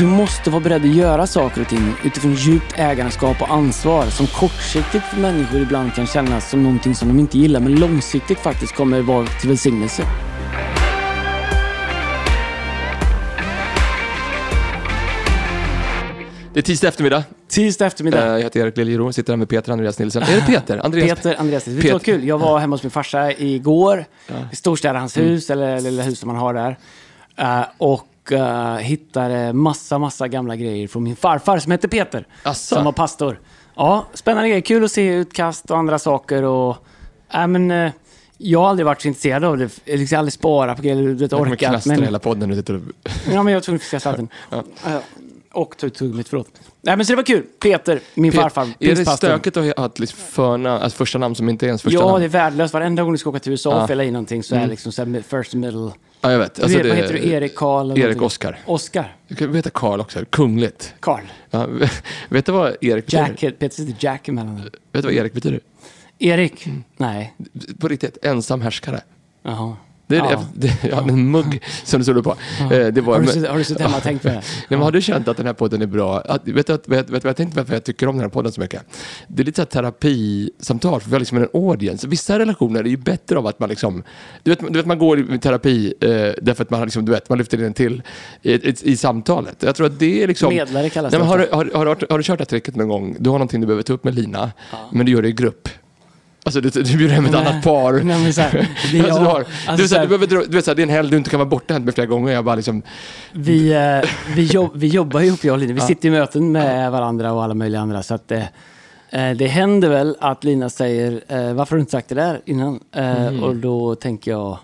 du måste vara beredd att göra saker och ting utifrån djupt ägandeskap och ansvar som kortsiktigt för människor ibland kan kännas som någonting som de inte gillar men långsiktigt faktiskt kommer vara till välsignelse. Det är tisdag eftermiddag. Tisdag eftermiddag. Eh, Jag heter Erik Liljero, sitter här med Peter Andreas Nilsson. Är det Peter? Andreas? Peter Andreas, vet du vad Peter. kul? Jag var hemma hos min farsa igår, i storstäder hans hus, eller lilla hus som han har där. Eh, och eh, hittade massa, massa gamla grejer från min farfar som hette Peter. Asså? Som var pastor. Ja, spännande grejer. Kul att se utkast och andra saker. Och, äh, men, eh, jag har aldrig varit så intresserad av det. Jag har liksom aldrig sparat på grejer, du vet, Jag kommer orkat. knastra Men, hela podden nu. Sitter och... ja, men jag var tvungen att fixa sladden. Eh, och tog tuggummet, förlåt. Nej, men så det var kul. Peter, min farfar, Är det stökigt att ha ett liksom förna, alltså första namn som inte är ens första Ja, namn? det är värdelöst. Varenda gång du ska åka till USA och Ja. fylla i någonting så är det liksom så här first middle. Ja, jag vet. Du Alltså, det- vad heter du? Erik Karl? Erik? Oskar. Oskar. Du kan heta Karl också, kungligt. Karl. Ja, vet du vad Erik betyder? Jack. Peter sitter Jack emellan. Vet du vad Erik betyder? Erik? Mm. Nej. På riktigt, ensam härskare. Jaha. Det är Ja. det, det, ja, en mugg som du stod på. Eh, Det var, Har du, men- suttit, har du suttit hemma och tänkt på det? Nej, men har du känt att den här podden är bra? Att, vet, du, vet, vet jag tänkte varför jag tycker om den här podden så mycket? Det är lite så här terapisamtal, för vi har liksom en audience. Vissa relationer är ju bättre av att man liksom, du vet, du vet man går i terapi eh, därför att man, liksom, du vet, man lyfter in en till i, i, i samtalet. Jag tror att det är liksom... Medlare kallas Nej, det men har, har, har, har, du kört det här tricket någon gång? Du har någonting du behöver ta upp med Lina, men du gör det i grupp. Alltså du, du bjuder hem ett Nej. annat par. Nej, men så här, det är Alltså, du, har, Alltså, du, vet, så här, här- du, behöver, dra- du vet, så här, det är en helg du inte kan vara borta med flera gånger. Jag bara liksom, Vi, eh, vi, jobb, vi jobbar ju ihop, jag och Lina. Vi sitter i möten med varandra och alla möjliga andra. Så att, eh, eh, det händer väl att Lina säger, eh, varför har du inte sagt det där innan? Eh, Mm. Och då tänker jag,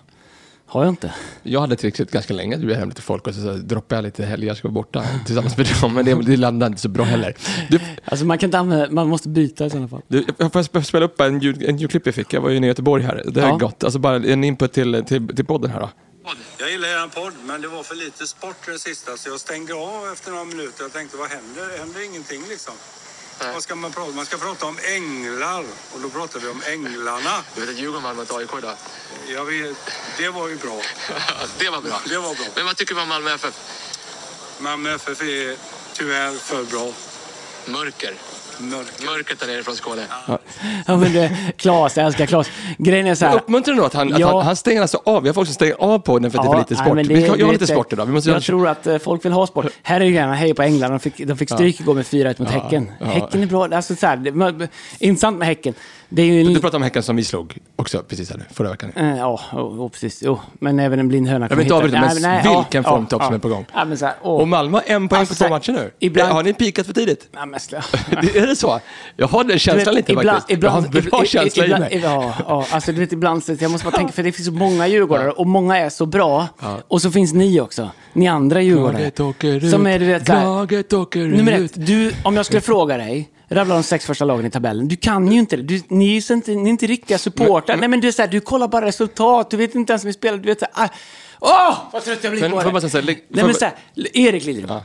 har jag inte? Jag hade trixet ganska länge, att bjuda hem lite folk och så, så droppade jag lite helger, jag ska vara borta tillsammans med dem, men det, det landade inte så bra heller. Du, Alltså man kan inte använda, man måste byta i sådana fall. du, jag får sp- spela upp en, ljud, en ljudklipp jag fick, jag var ju i Göteborg här, det är Ja. gott. Alltså bara en input till, till, till podden här då. Jag gillar er podd, men det var för lite sport i den sista så jag stängde av efter några minuter. Jag tänkte, vad händer? Händer ingenting liksom? Vad ska man prata om? Man ska prata om änglar och då pratar vi om änglarna. Du vet att Djurgården vann mot AIK idag? Jag vet, det var ju bra. det var bra. Det var bra. Men vad tycker du om Malmö FF? Malmö FF är tyvärr för bra. Mörker. Mörker. Mörkret där nere från Skåne. Ja men det, Klas, jag älskar Klas. Grejen är så här. Uppmuntrar du att han, att Ja. han, han stänger alltså av? Vi har folk som stänger av podden för att det är för lite nej, sport. men vi ska, jag har det- lite sport idag. Vi måste jag göra- tror att eh, folk vill ha sport. Här är ju grejen, hej på England. De fick, de fick stryk igår med 4-1 mot Häcken. Häcken är bra. Alltså, så här, det, intressant med Häcken. En, Du pratar om Häcken som vi slog också precis här nu, förra veckan. Eh, Ja, oh, oh, precis. Jo, men även en blind höna kan vill inte avbryta, men Nej, nej, vilken ja, formtopp ja, som ja. är på gång. Ja, här. Och Malmö en poäng Alltså, på så två matcher nu. ibland- Har ni pikat för tidigt? Ja, men slä- Är det så? Jag har den känslan lite ibland, faktiskt. ibland, jag har en bra i- i- känsla i ibland, mig. Ja, ja, alltså du vet ibland, så jag måste bara tänka, för det finns så många djurgårdare och många är så bra. Och så finns ni också, ni andra djurgårdare. Laget åker ut, Som är, du vet, så här, laget åker Nummer ut. ett, du, om jag skulle fråga dig, rabbla de sex första lagen i tabellen. Du kan ju inte det. Du, ni, är inte, ni är inte riktiga supportrar. Nej, men du, är så här, du kollar bara resultat. Du vet inte ens om vi spelar. Du vet så här, ah, åh, vad trött jag blir Men på det. säga Nej, men så här, Erik Liderum. Ja.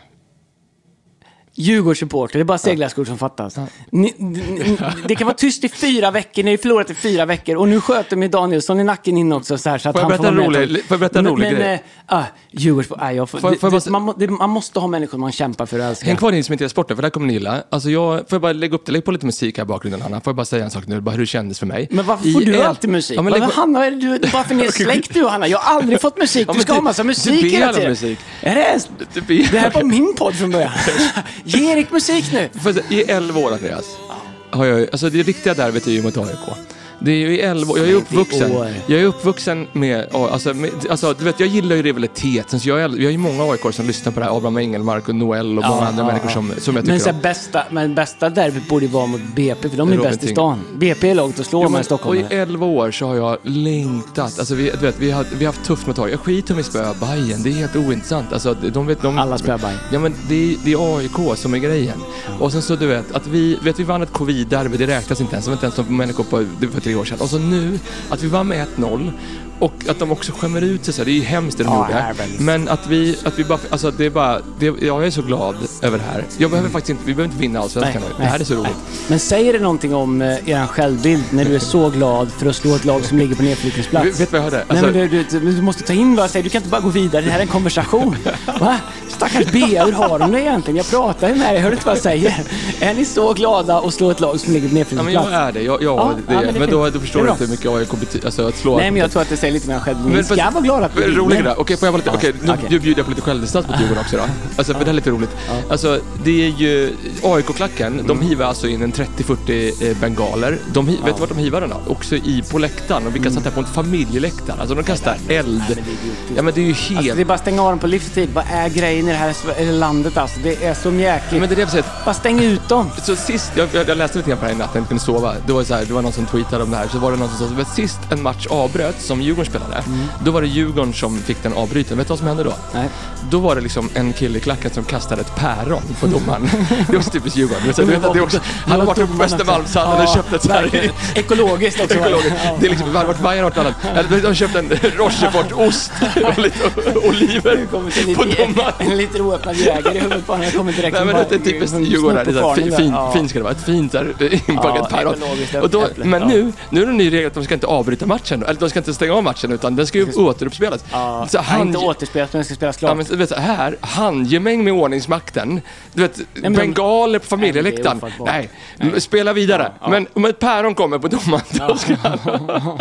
Djurgårdssupporter, det är bara seglarskor som fattas. Ni, ni, det kan vara tyst i fyra veckor, ni har ju förlorat i fyra veckor och nu sköter mig Danielsson i nacken in också så, här, så att Får han får vara med. rolig- får jag berätta en men, rolig men, grej? äh, ah, Djurgårds... Jag får, Får- det, får jag bara det, se- man, må- det, man måste ha människor man kämpar för och älskar. Häng kvar ni som inte är sporten, för det här kommer ni gilla. Alltså jag, får jag bara lägga upp det, lägg på lite musik här i bakgrunden Hanna. Får jag bara säga en sak nu, bara hur det kändes för mig. Men varför I får du el- alltid musik? Ja, men Varför, på- Hanna, är det du, varför ni är släkt du och Hanna? Jag har aldrig fått musik. Ja, Du men ska du- ha massa du musik ber hela tiden. musik. Är det, Du ber- det här var min podd från början. Ge Erik musik nu. I 11 år Andreas, har jag, alltså det riktiga derbyt är ju mot AIK. Det är ju i 11 år, jag är uppvuxen. Jag är uppvuxen med, ja, alltså, med, alltså du vet jag gillar ju rivaliteten. Så jag, är- vi har ju många AIK som lyssnar på det här, Abraham Engelmark och Noel och många andra människor som, som jag tycker men, så om. bästa, men bästa derbyt borde ju vara mot BP, för de är Robin bäst i stan. BP är långt att slå Jo, med men, i Stockholm. och i 11 år så har jag längtat. Alltså, vi, du vet, vi, har, vi har haft tufft med tag. Jag skiter om vi spöar Bajen. Det är helt ointressant. Alltså, de vet, de, Alla spöar Bayern. Ja, men det, är- det är AIK som är grejen. Och sen så du vet, att vi, vet, vi vann ett covid-derby, det räknas inte ens. Det var inte ens som människor på, för tre år sedan. Och så nu, att vi vann med 1-0 och att de också skämmer ut sig så här, det är ju hemskt det de Ja, gjorde. Men att vi, att vi bara, alltså det är bara, det, jag är så glad över det här. Jag behöver faktiskt inte, vi behöver inte vinna allsvenskan nu. Det här är så roligt. Men säger det någonting om eh, er självbild när du är så glad för att slå ett lag som ligger på nedflyttningsplats? Vet du vad jag hörde? Nej, Alltså- men du, du, du måste ta in vad jag säger. Du kan inte bara gå vidare. Det här är en konversation. Va? Stackars Bea, hur har de det egentligen? Jag pratar ju med er, hör du inte vad jag säger? Är ni så glada att slå ett lag som ligger på Ja, men nedflyttningsplats? jag är det. Jag, jag, Ja, det, ja, men det men då, då förstår du inte hur mycket AIK betyder. Alltså att slå... Nej, men jag tror att det säger lite mer själv. Ni ska vara glada att vi det där. Okej, får jag vara lite... Ja, Okej, nu, nu bjuder jag på lite självdistans mot Djurgården också då. Alltså, för det här är lite roligt. Alltså, det är ju... AIK-klacken, de hivar alltså in en 30-40 eh, bengaler. De, Vet du vart de hivar den då? Också i, på läktaren. Och vilka satt där på en familjeläktare. Alltså, de kastar eld. Ja, men det är ju helt... Alltså, det är bara att stänga av dem på livstid. Vad är grejen i det här landet alltså? Det är så mjäkigt. Men det är det jag säger. Bara stäng ut dem. Så sist, jag, jag, jag läste lite grann på det här i natten, jag kunde sova. Det var, så här, det var någon som tweetade om det här. Så var det någon som sa, så sist en match avbröts som Djurgården spelade, då var det Djurgården som fick den avbruten. Vet du vad som hände då? Nej. Då var det liksom en kille i klacken som kastade ett päron på domaren. det var så typiskt Djurgården. Du vet, att det också, han har varit uppe på Västermalmshallen och köpt ett så här... Ekologiskt också. Ekologiskt. Ja. Det är liksom, hade varit Bayern varit annat. Eller, De har köpt en Rochefort-ost och lite oliver på en, domaren. lite oöppnad jägare i huvudet på honom. Jag kommer direkt Nej men det är typiskt på fin, fin. Ja. fin ska det vara. Ett fint inpackat Ja, päron. Och då, men Ja. nu, nu är det en ny regel att de ska inte avbryta matchen. Eller de ska inte stänga av matchen utan den ska ju återuppspelas. Ja, Så han, inte återspelat, men den ska spelas Ja, klart. men, du vet, så här, handgemäng med ordningsmakten. Du vet, men- bengaler på Nej, familjeläktaren. men. Nej, m- spela vidare. Men om ett päron kommer på domaren, då ska han...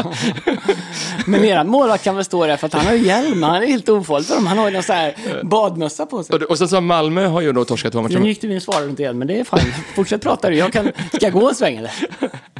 Men eran målvakt kan väl stå där för att han har ju hjälm. Han är helt ofarlig för dem. Han har ju någon sån här badmössa på sig. Och, och sen så Malmö har ju då torskat två matcher. Nu gick du in och svarade inte igen, men det är fine. Fortsätt prata du. Jag kan... Ska jag gå en sväng eller?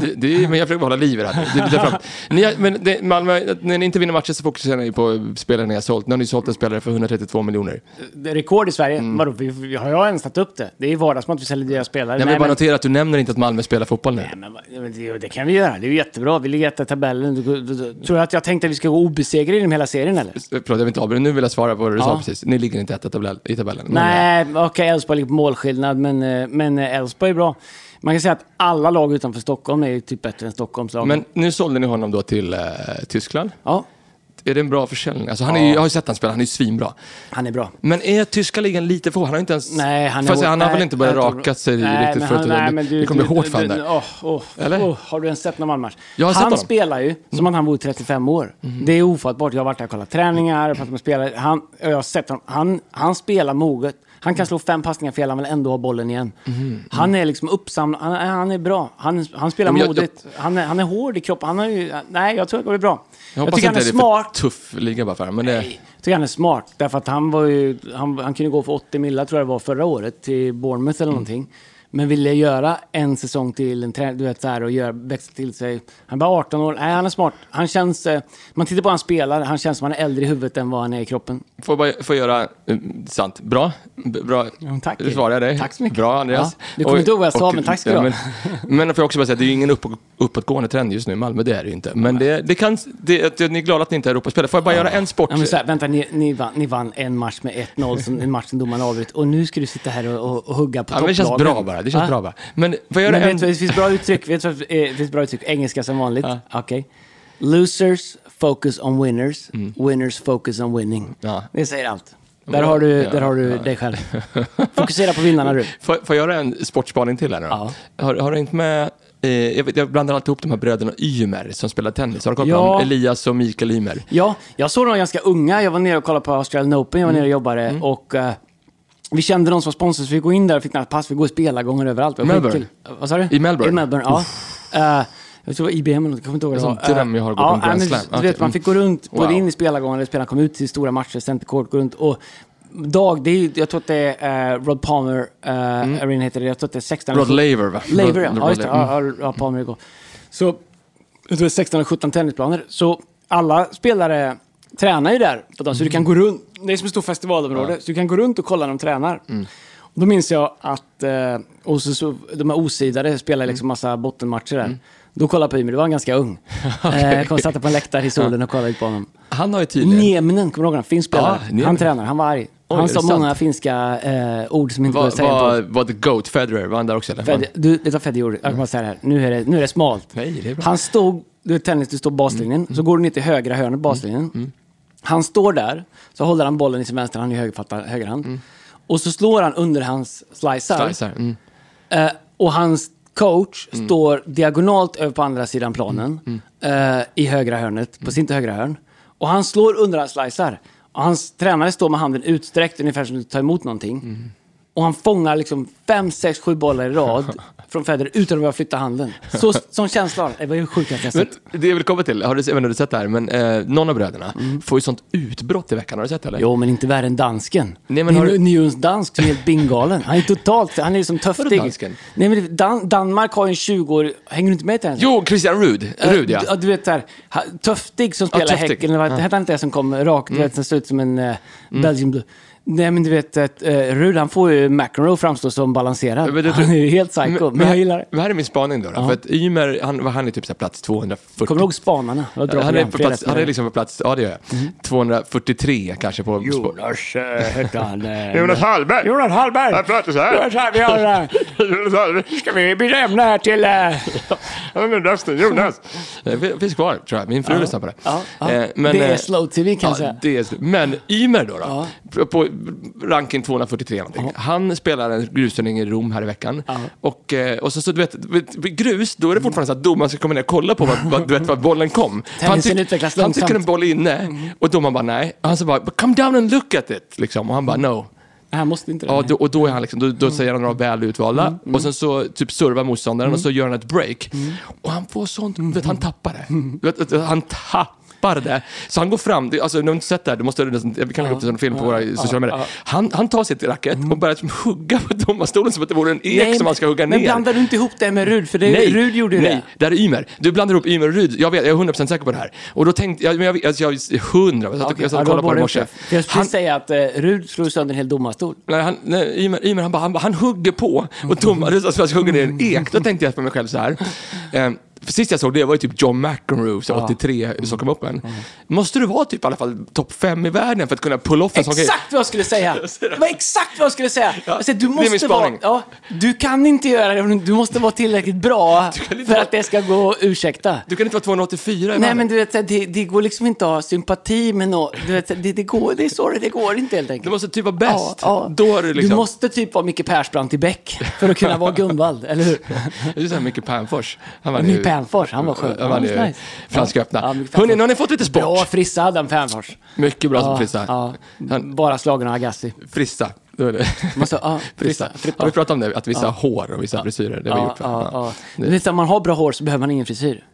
Det, det men jag försöker behålla liv i det här. Det, det, fram. Ni, har- men det, Malmö, när ni inte vinner matcher så fokuserar ni på spelare ni har sålt. Nu har ni sålt en spelare för 132 miljoner. Det är rekord i Sverige. Mm. Vadå, vi, vi, har jag ens tagit upp det? Det är ju vardagsmat att vi säljer dyra spelare. Jag vill bara notera att du nämner inte att Malmö spelar fotboll nu. Nej, men, men det, det kan vi göra. Det är ju jättebra. Vi ligger etta i tabellen. Du, du, du, tror du att jag tänkte att vi ska gå obesegrade genom hela serien eller? Förlåt, jag vill inte avbryta. Nu vill jag svara på vad du sa Ja. precis. Ni ligger inte etta i tabellen. Men, Nej, okej, Elfsborg ligger på målskillnad, men, eh, men eh, Elfsborg är bra. Man kan säga att alla lag utanför Stockholm är ju typ bättre än Stockholms lag. Men nu sålde ni honom då till eh, Tyskland. Ja, Är det en bra försäljning? Alltså, han är ju, jag har ju sett han spela, han är ju svinbra. han är bra. Men är tyska ligan lite för Han har inte ens... Nej, han är Fast han har nej, väl inte börjat jag tror- raka sig Nej, riktigt men förut. han- nej, men du- det kommer du- bli hårt du- för honom där. åh, åh, Eller? åh, har du ens sett någon match? Jag har sett Han honom. spelar ju som om han vore 35 år. Det är ofattbart. Jag har varit där och kollat träningar, pratat med spelare. Han, jag har sett honom. Han, han spelar moget. Han kan slå fem passningar fel, han vill ändå ha bollen igen. Han är liksom uppsamlad, han, han är bra. Han, han spelar Ja, men jag- modigt. Han, är, han är hård i kroppen. Han har ju, nej, jag tror att det går bra. Jag hoppas tycker han är det är smart. tuff liga bara för honom. Men det, Jag tycker han är smart, därför att han var ju, han, han kunde gå för 80 millar tror jag det var förra året till Bournemouth eller någonting. Men ville göra en säsong till, en trä, du vet så här, och göra, växa till sig. Han är bara 18 år, nej han är smart. Han känns, eh, man tittar på han spelar, han känns som han är äldre i huvudet än vad han är i kroppen. får bara får göra... eh, sant. Bra. Bra. tack. Nu svarar jag dig. Tack så mycket. Bra, Andreas. Ja, du kommer inte ihåg vad jag sa, men tack ska du ha. Men, men får jag också bara säga, det är ju ingen upp, uppåtgående trend just nu i Malmö, det är det ju inte. Men det, det kan... Det, ni är glada att ni inte är Europaspelare. Får jag bara göra en sport? Ja, men så här, vänta, ni, ni, vann, ni vann en match med 1-0, som- en match som domaren avbröt. Och nu ska du sitta här och, och, och hugga på Ja, men det känns topplagen. bra bara. Det känns Ja. bra bara. Men får jag göra Men vet en... du, vad, det finns bra uttryck. Vet vad, eh, det finns bra uttryck. Engelska som vanligt. Okej. Losers focus on winners. Winners focus on winning. Mm. Ja. Det säger allt. Där har du, Ja, där har du dig själv. Fokusera på vinnarna du. Får, får jag göra en sportspaning till här nu då? Ja. Har, har du inte med... Eh, jag, vet, jag blandar alltid ihop de här bröderna Ymer som spelar tennis. Har du koll på Ja. dem? Elias och Mikael Ymer. Ja, jag såg dem ganska unga. Jag var nere och kollade på Australian Open. Jag var nere och jobbade. Mm. Och eh, vi kände någon som var sponsor, så vi gick in där och fick pass. Vi går i spelargångar överallt. Det var Melbourne? skitkul. Vad sa du? I Melbourne? I Melbourne, ja. Eh, jag tror det var IBM eller något, jag kommer inte ihåg vad det var. dröm jag har att gå på en Grand Slam. Du vet, man mm. fick gå runt, både Wow. in i spelargången, eller spelarna kom ut till stora matcher, center court, gå runt och Dag, det är, jag tror att det är eh, Rod Palmer uh, Arena heter det. Jag tror att det är 16 Mm. Rod Laver va? Laver, ja. Rod- ja, just det. Laver. Ja, Palmer igår. Så, jag tror det är 16 eller 17 tennisplaner. Så alla spelare tränar ju där. Så du kan gå runt. Det är som ett stort festivalområde. Så du kan gå runt och kolla när de tränar. Mm. Och Då minns jag att eh, och så, så, de här osidade spelar Mm. liksom massa bottenmatcher där. Då kollade jag på Ymer, det var han ganska ung. eh, jag kom och satte på en läktare i solen och kollade på honom. Han har ju tydligen... Nieminen, kommer du ihåg honom? Finsk spelare. Ja, Nieminen. han tränar, han var arg. Oj, han sa det många finska eh, ord som inte Var, säga var, var The Goat Federer, var han där också eller? Fed, du, det var gjorde. Jag bara säga det här. Nu är det, nu är det smalt. Nej, det är. Han stod, du vet tennis, du står baslinjen. Så går du ner till högra hörnet baslinjen. Han står där, så håller han bollen i sin hand, i högerfattad högerhand. Och så slår han under hans slicer. Slicer. Mm. Eh, och hans coach står diagonalt över på andra sidan planen. eh, I högra hörnet, på sin högra hörn. Och han slår under hans slicer. Och hans tränare står med handen utsträckt ungefär som att ta emot någonting. Mm. Och han fångar liksom fem, sex, sju bollar i rad från Federer utan att behöva flytta handen. Så, sån känsla. Det var ju sjukt jag Men sett. det jag vill komma till, har du, jag vet inte om du har sett det här, men eh, någon av bröderna Mm. får ju sånt utbrott i veckan. Har du sett det eller? Jo, men inte värre än dansken. Nej, men har du- Njurens dansk som är helt bingalen. Han är totalt, han är som töftig. dansken? Nej, men Dan Danmark har ju en 20 år, hänger du inte med till den? Jo, Christian Rud. Rud ja. Ja, du vet såhär, Töftig som spelar i Töftig. Häcken, hette han inte det som kom rakt, du vet, som ser ut som en uh, Belgian Blue. Nej men du vet, att, uh, Rud han får ju McEnroe framstå som balanserad. Men det- han är ju helt psycho, men, jag gillar det. Men här är min spaning då. då För att Ymer, han, han är typ så här plats 240. Kommer du ihåg Spanarna? Han, är på plats, han är liksom på plats, ja det gör jag. 243 kanske på... Jonas uh, hette han. eh, Jonas Hallberg! Jonas Hallberg! Han pratar så här. Jonas Hallberg, vi har, uh, Jonas Hallberg! ska vi byta ämne här till... Uh, Han är rösten, Jonas! Det finns kvar tror jag, min fru lyssnar på det. ja, ja. Eh, men, det är eh, slow tv kan jag säga. det är, men Ymer då, då på ranking 243 någonting. Han spelar en grusturnering i Rom här i veckan. Och, eh, och så, så du vet, grus, då är det fortfarande så att domaren ska komma ner och kolla på vad, vad, du vet, vad bollen kom. Han, Tennisen utvecklas han långsamt. tycker en boll är inne och domaren bara nej. Och han så bara, come down and look at it. Liksom. Och han bara no. Han måste inte det. Ja, då, och då, är han liksom, då, då säger han några väl utvalda och sen så typ servar motståndaren och så gör han ett break. Och han får sånt, vet, han tappar det. Vet, han tappar det. Så han går fram, alltså när du inte sett det här, du måste, vi kan lägga upp det som en film på våra sociala medier. Han, han tar sitt racket och börjar liksom hugga på domarstolen som att det vore en ek som han ska hugga men ner. blandar du inte ihop det med Rud? För det, Nej, Rud gjorde ju nej, det. det här är Ymer. Du blandar ihop Ymer och Ryd. Jag, vet, jag är 100% säker på det här. Och då tänkte jag, men jag, alltså, jag är hundra, jag satt, Okej, jag satt och kollade på det i morse. Jag skulle Han, säga att eh, Rud slog sönder en hel domarstol. Nej, han, nej, Ymer, Ymer han, bara, han, han hugger på och domaren alltså, jag hugger ner en ek. Då tänkte jag på mig själv så här. Eh, för sist jag såg det var ju typ John McEnroe, så 83, som kom upp en. Måste du vara typ i alla fall topp fem i världen för att kunna pull off en sån grej? Exakt vad jag skulle säga! Det var exakt vad jag skulle säga! Jag säger, du det är min måste vara... spaning. Ja, du kan inte göra det, du måste vara tillräckligt bra för vara- att det ska gå att ursäkta. Du kan inte vara 284 i Nej världen. men du vet, det, det går liksom inte att ha sympati med något. Du vet, det, det, går, det är så det, går inte helt enkelt. Du måste typ vara bäst. Ja, ja. Då är du liksom... Du måste typ vara Micke Persbrandt i Bäck för att kunna vara Gunvald, eller hur? Det är så här Micke Pernfors. Han vann Pernfors, han var skön. Han Ja, ju nice. Franska Ja, öppna. Micke Hörni, nu har ni fått lite sport. Bra frissa hade han Pernfors. Mycket bra som Ja, frissa. ja. Han, Bara slagen av Agassi. frissa. Då är det. Måste, ja, Frissa. frissa. Har vi pratat om det? Att vissa har hår och vissa frisyrer. Det har vi Ja, gjort. ja, ja. Det- Du vet, om man har bra hår så behöver man ingen frisyr.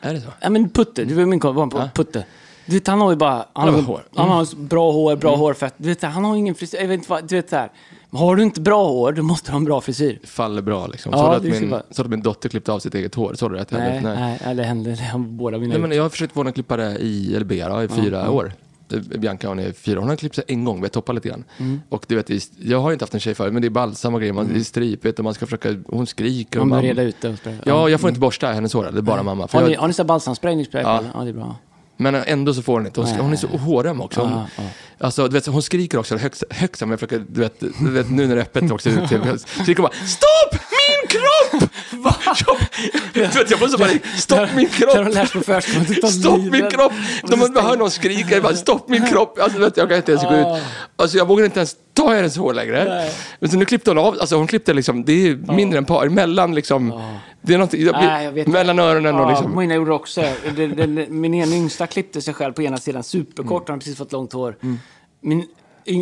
Är det så? Ja, men Putte, du var min kompis, Putte. Du vet, han har ju bara... Han, har hår. han har bra hår, bra hårfett. Du vet, han har ingen frisyr. Jag vet inte vad, du vet så här. Har du inte bra hår, då måste du ha en bra frisyr. Faller bra liksom. Ja, Såg du att min, vara- så att min dotter klippte av sitt eget hår? Såg du det? Nej, nej, nej, det hände. Det båda mina Nej, men jag har försökt klippa det i, eller Bea, i fyra år. Eh, Bianca hon är fyra, hon har klippt sig en gång, vi har toppat lite grann. Mm. Och du vet, jag har ju inte haft en tjej förut, men det är balsam och grejer, man, det är strip, vet du, man ska försöka, hon skriker. och Man reda ut det. och. Ja, jag får inte borsta hennes hår, det är bara mamma. För Har ni, jag, har ni balsamspray ni sprayar Ja. Ja, det är bra. Men ändå så får hon inte, hon, hon är så håröm också. Hon, Ja, ja. Alltså, du vet, hon skriker också högt, högt som jag försöker, du vet, du vet, nu när det är öppet också, ut till, skriker bara Stopp! Du vet, jag så bara, stopp min de kropp! lärs på förskolan. det Stopp min kropp! De man hör någon skrika, jag bara, stopp min kropp! Alltså, vet, jag kan inte ens gå ut. Alltså, jag vågar inte ens ta hennes hår längre. Nej. Men så nu klippte hon av, alltså hon klippte liksom, det är mindre än par, mellan liksom, det är någonting, Nej, jag vet inte. mellan öronen och liksom. mina gjorde också. Min ena yngsta klippte sig själv på ena sidan superkort. Han har precis fått långt hår. Min yng,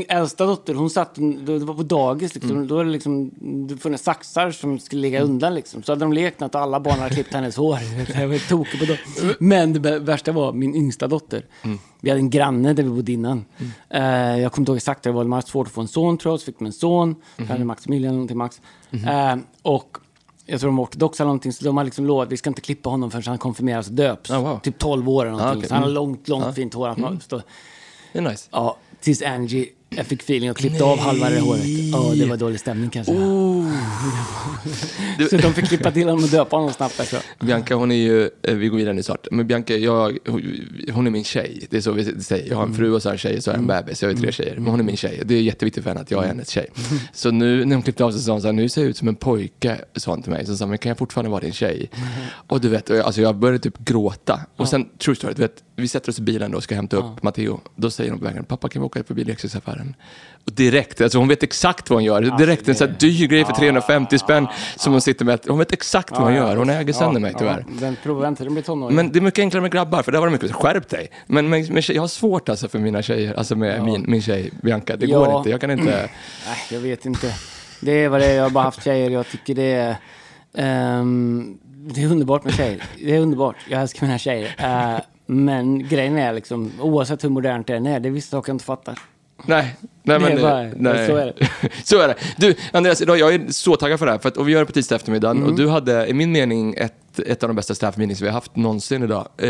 äldsta dotter, hon satt, det var på dagis, liksom, då är det liksom, du får saxar som skulle ligga undan. Liksom. Så hade de lekt att alla barn hade klippt hennes hår. Jag var tokig på dem. Men det vä- värsta var min yngsta dotter. Vi hade en granne där vi bodde innan. Eh, jag kommer inte ihåg exakt, det var, hade svårt att få en son tror jag, så fick de en son. Jag hade Maximilian, någonting Max. Eh, och jag tror de var ortodoxa eller någonting, så de har liksom lovat att vi ska inte klippa honom förrän han konfirmeras och döps. Oh, wow. Typ 12 år eller någonting. Ah, okej. Så han har Mm. långt, långt fint hår. Han stå, Det är nice. ja, tills Angie, jag fick feeling och klippte av halva det håret. Ja, det var dålig stämning kanske. Du- Så de fick klippa till honom och döpa honom snabbt efter. Bianca, hon är ju, eh, vi går vidare nu snart, men Bianca, jag, hon är min tjej. Det är så vi säger. Jag har en fru och så en tjej och så har jag en bebis. Jag har tre tjejer. Men hon är min tjej. Det är jätteviktigt för henne att jag är hennes tjej. Så nu när hon klippte av sig så sa hon så här, nu ser jag ut som en pojke, sa hon till mig. Så sa men kan jag fortfarande vara din tjej? Och du vet, alltså jag började typ gråta. Och sen, true story, du vet, vi sätter oss i bilen då och ska hämta upp Matteo. Då säger hon på vägen, pappa kan vi åka förbi leksaksaffären? Den. Och direkt, alltså hon vet exakt vad hon gör. Direkt en sån här dyr grej för 350 spänn som hon sitter med. Hon vet exakt vad hon gör. Hon äger sönder mig tyvärr. Den provar inte, den blir tonåring. Men det är mycket enklare med grabbar, för där var det mycket skärp dig. Men, men, men jag har svårt alltså för mina tjejer, alltså med min, min tjej Bianca. Det går inte, jag kan inte... Nej, jag vet inte. Det är vad det är. Jag har bara haft tjejer. Jag tycker det är... ehm, det är underbart med tjejer. Det är underbart. Jag älskar mina tjejer. Eh, men grejen är liksom, oavsett hur modernt det än är, det är vissa saker jag inte fattar. Nej, nej men... bara- nej. så är det. så är det. Du, Andreas, idag, jag är så taggad för det här, för att, och vi gör det på tisdag eftermiddag. Mm. Och du hade, i min mening, ett, ett av de bästa staff meetings vi har haft någonsin idag. Eh,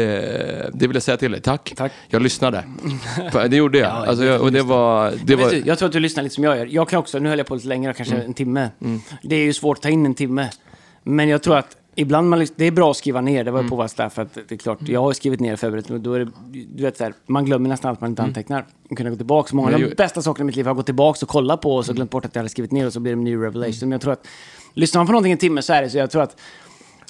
det vill jag säga till dig, tack. Tack. Jag lyssnade. Det gjorde jag. Ja, alltså, jag och det var... Det Jag, var vet, du, jag tror att du lyssnar lite som jag gör. Jag kan också, nu höll jag på lite längre, kanske Mm. en timme. Det är ju svårt att ta in en timme. Men jag tror att ibland man, det är bra att skriva ner, det var Mm. på vad staff, för att det är klart, jag har skrivit ner förberett, men då är det, du vet så här, man glömmer nästan allt man inte antecknar. Man kunna gå tillbaka. Många av Mm. De Mm. bästa sakerna i mitt liv har jag gått tillbaka och kollat på och så glömt bort att jag hade skrivit ner och så blir det en ny revelation. Men jag tror att, lyssnar man på någonting en timme så är det så, jag tror att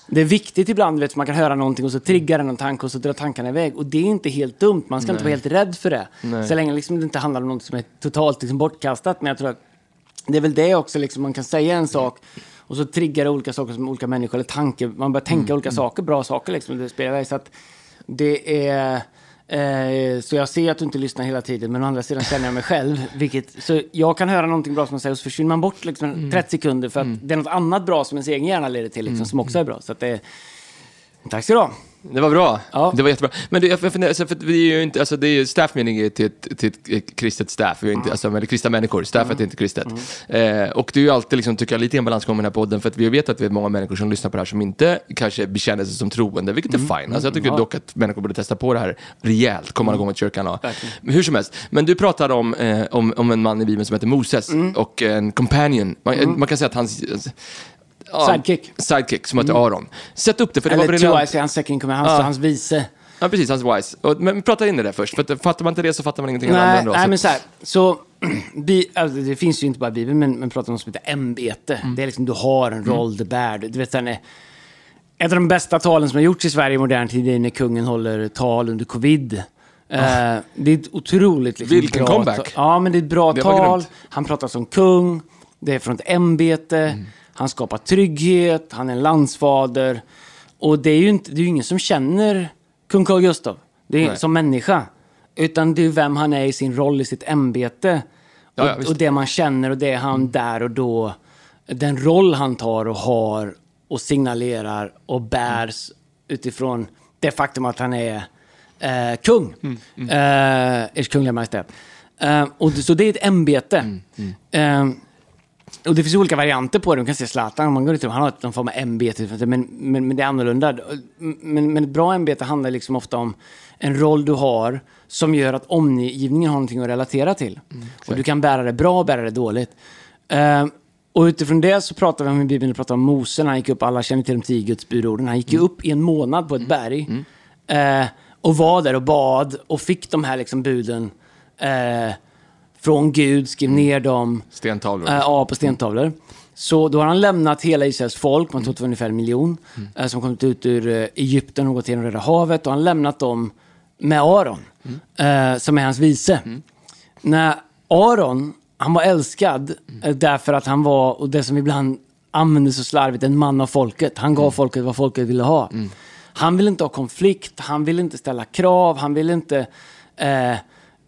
det är viktigt ibland, vet, man kan höra någonting och så triggar det någon tanke och så drar tankarna iväg. Och det är inte helt dumt, man ska inte vara helt rädd för det. Nej. Så länge liksom det inte handlar om något som är totalt liksom bortkastat. Men jag tror att det är väl det också, liksom, man kan säga en sak och så triggar det olika saker som olika människor, eller tanke, man börjar tänka olika saker, bra saker liksom. Det spelar iväg. Så att det är... Eh, så jag ser att du inte lyssnar hela tiden, men å andra sidan känner jag mig själv. Vilket, så jag kan höra någonting bra som man säger och så försvinner man bort liksom, 30 sekunder för att det är något annat bra som ens egen hjärna leder till, liksom, som också är bra. Så att det, tack ska du. Det var bra. Ja. Det var jättebra. Men du, jag funderar, alltså, för vi är ju inte, alltså det är ju staff meaning är till till ett kristet staff, inte, alltså, eller kristna människor, staffet är inte kristet. Eh, och det är ju alltid, liksom, tycker jag, lite en balansgång med den här podden, för att vi vet att vi är många människor som lyssnar på det här som inte kanske bekänner sig som troende, vilket är fine. Alltså, jag tycker dock att människor borde testa på det här rejält, komma igång med kyrkan. Och, hur som helst. Men du pratade om, eh, om, om en man i Bibeln som heter Moses och en companion. Man, man kan säga att hans... Ja, Sidekick. Sidekick, som heter Aron. Sätt upp det, för det var Eller briljant. Twice är hans second command, hans, Ja. hans vice. Ja, precis, hans wise. Och, men prata in i det först, för att, fattar man inte det så fattar man ingenting Nej, andra. nej så. men så här. Så, bi, alltså, det finns ju inte bara Bibeln, men, men pratar om något som heter ämbete. Mm. Det är liksom, du har en roll, du bär. Du vet, sen är, ett av de bästa talen som har gjorts i Sverige i modern tid är när kungen håller tal under covid. Eh, det är ett otroligt liksom, Vilken bra comeback. Ja, men det är ett bra var tal. grymt. Han pratar som kung. Det är från ett ämbete. Mm. Han skapar trygghet. Han är en landsfader. Och det är ju inte, det är ju ingen som känner kung Carl Gustaf. Det är Nej. som människa. Utan det är vem han är i sin roll i sitt ämbete. Ja, ja, och, visst. och det man känner och det han där och då. Den roll han tar och har och signalerar och bärs utifrån det faktum att han är eh, kung. Mm, Eh, Ers Kungliga Majestät. Eh, och, så det är ett ämbete. Mm, Eh, och det finns olika varianter på det. Man kan se Zlatan, man går ut, han har någon form av ämbete, men, men, men det är annorlunda. Men, men ett bra ämbete handlar liksom ofta om en roll du har som gör att omgivningen har någonting att relatera till. och du kan bära det bra och bära det dåligt. Eh, och utifrån det så pratar vi om Bibeln, pratar om Mose, när han gick upp, alla känner till de tio Guds budorden. Han gick ju upp i en månad på ett berg. Eh, och var där och bad och fick de här liksom buden eh, från Gud, skrev ner dem. Stentavlor. Eh, ja, på stentavlor. Så då har han lämnat hela Israels folk, man tror att det var ungefär en miljon, eh, som kommit ut ur eh, Egypten och gått genom Röda havet. Och han lämnat dem med Aron, eh, som är hans vice. När Aron, han var älskad eh, därför att han var, och det som ibland användes så slarvigt, en man av folket. Han gav folket vad folket ville ha. Han ville inte ha konflikt, han ville inte ställa krav, han ville inte...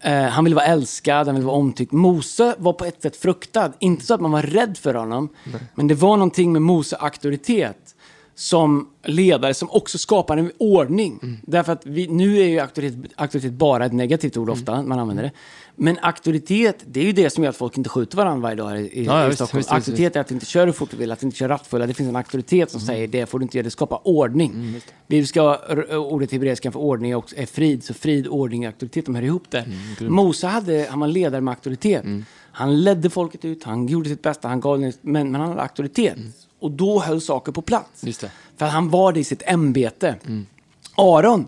Eh, han ville vara älskad, han ville vara omtyckt. Mose var på ett sätt fruktad. Inte så att man var rädd för honom, men det var någonting med Mose auktoritet som ledare som också skapar en ordning. Därför att vi, nu är ju auktoritet, auktoritet bara ett negativt ord ofta, man använder det. Men auktoritet, det är ju det som gör att folk inte skjuter varandra varje dag i, Ja, i visst, Stockholm. visst, visst, auktoritet är att inte köra hur fort du vill, att inte köra rattfulla. Det finns en auktoritet som säger det får du inte göra, det skapar ordning. Vi ska, r- ordet hebreiska för ordning också, är frid, så frid, ordning och auktoritet, de hör ihop där. Mose hade, han var ledare med auktoritet. Han ledde folket ut, han gjorde sitt bästa, han gav, men, men han hade auktoritet. Och då höll saker på plats. För han var det i sitt ämbete. Aron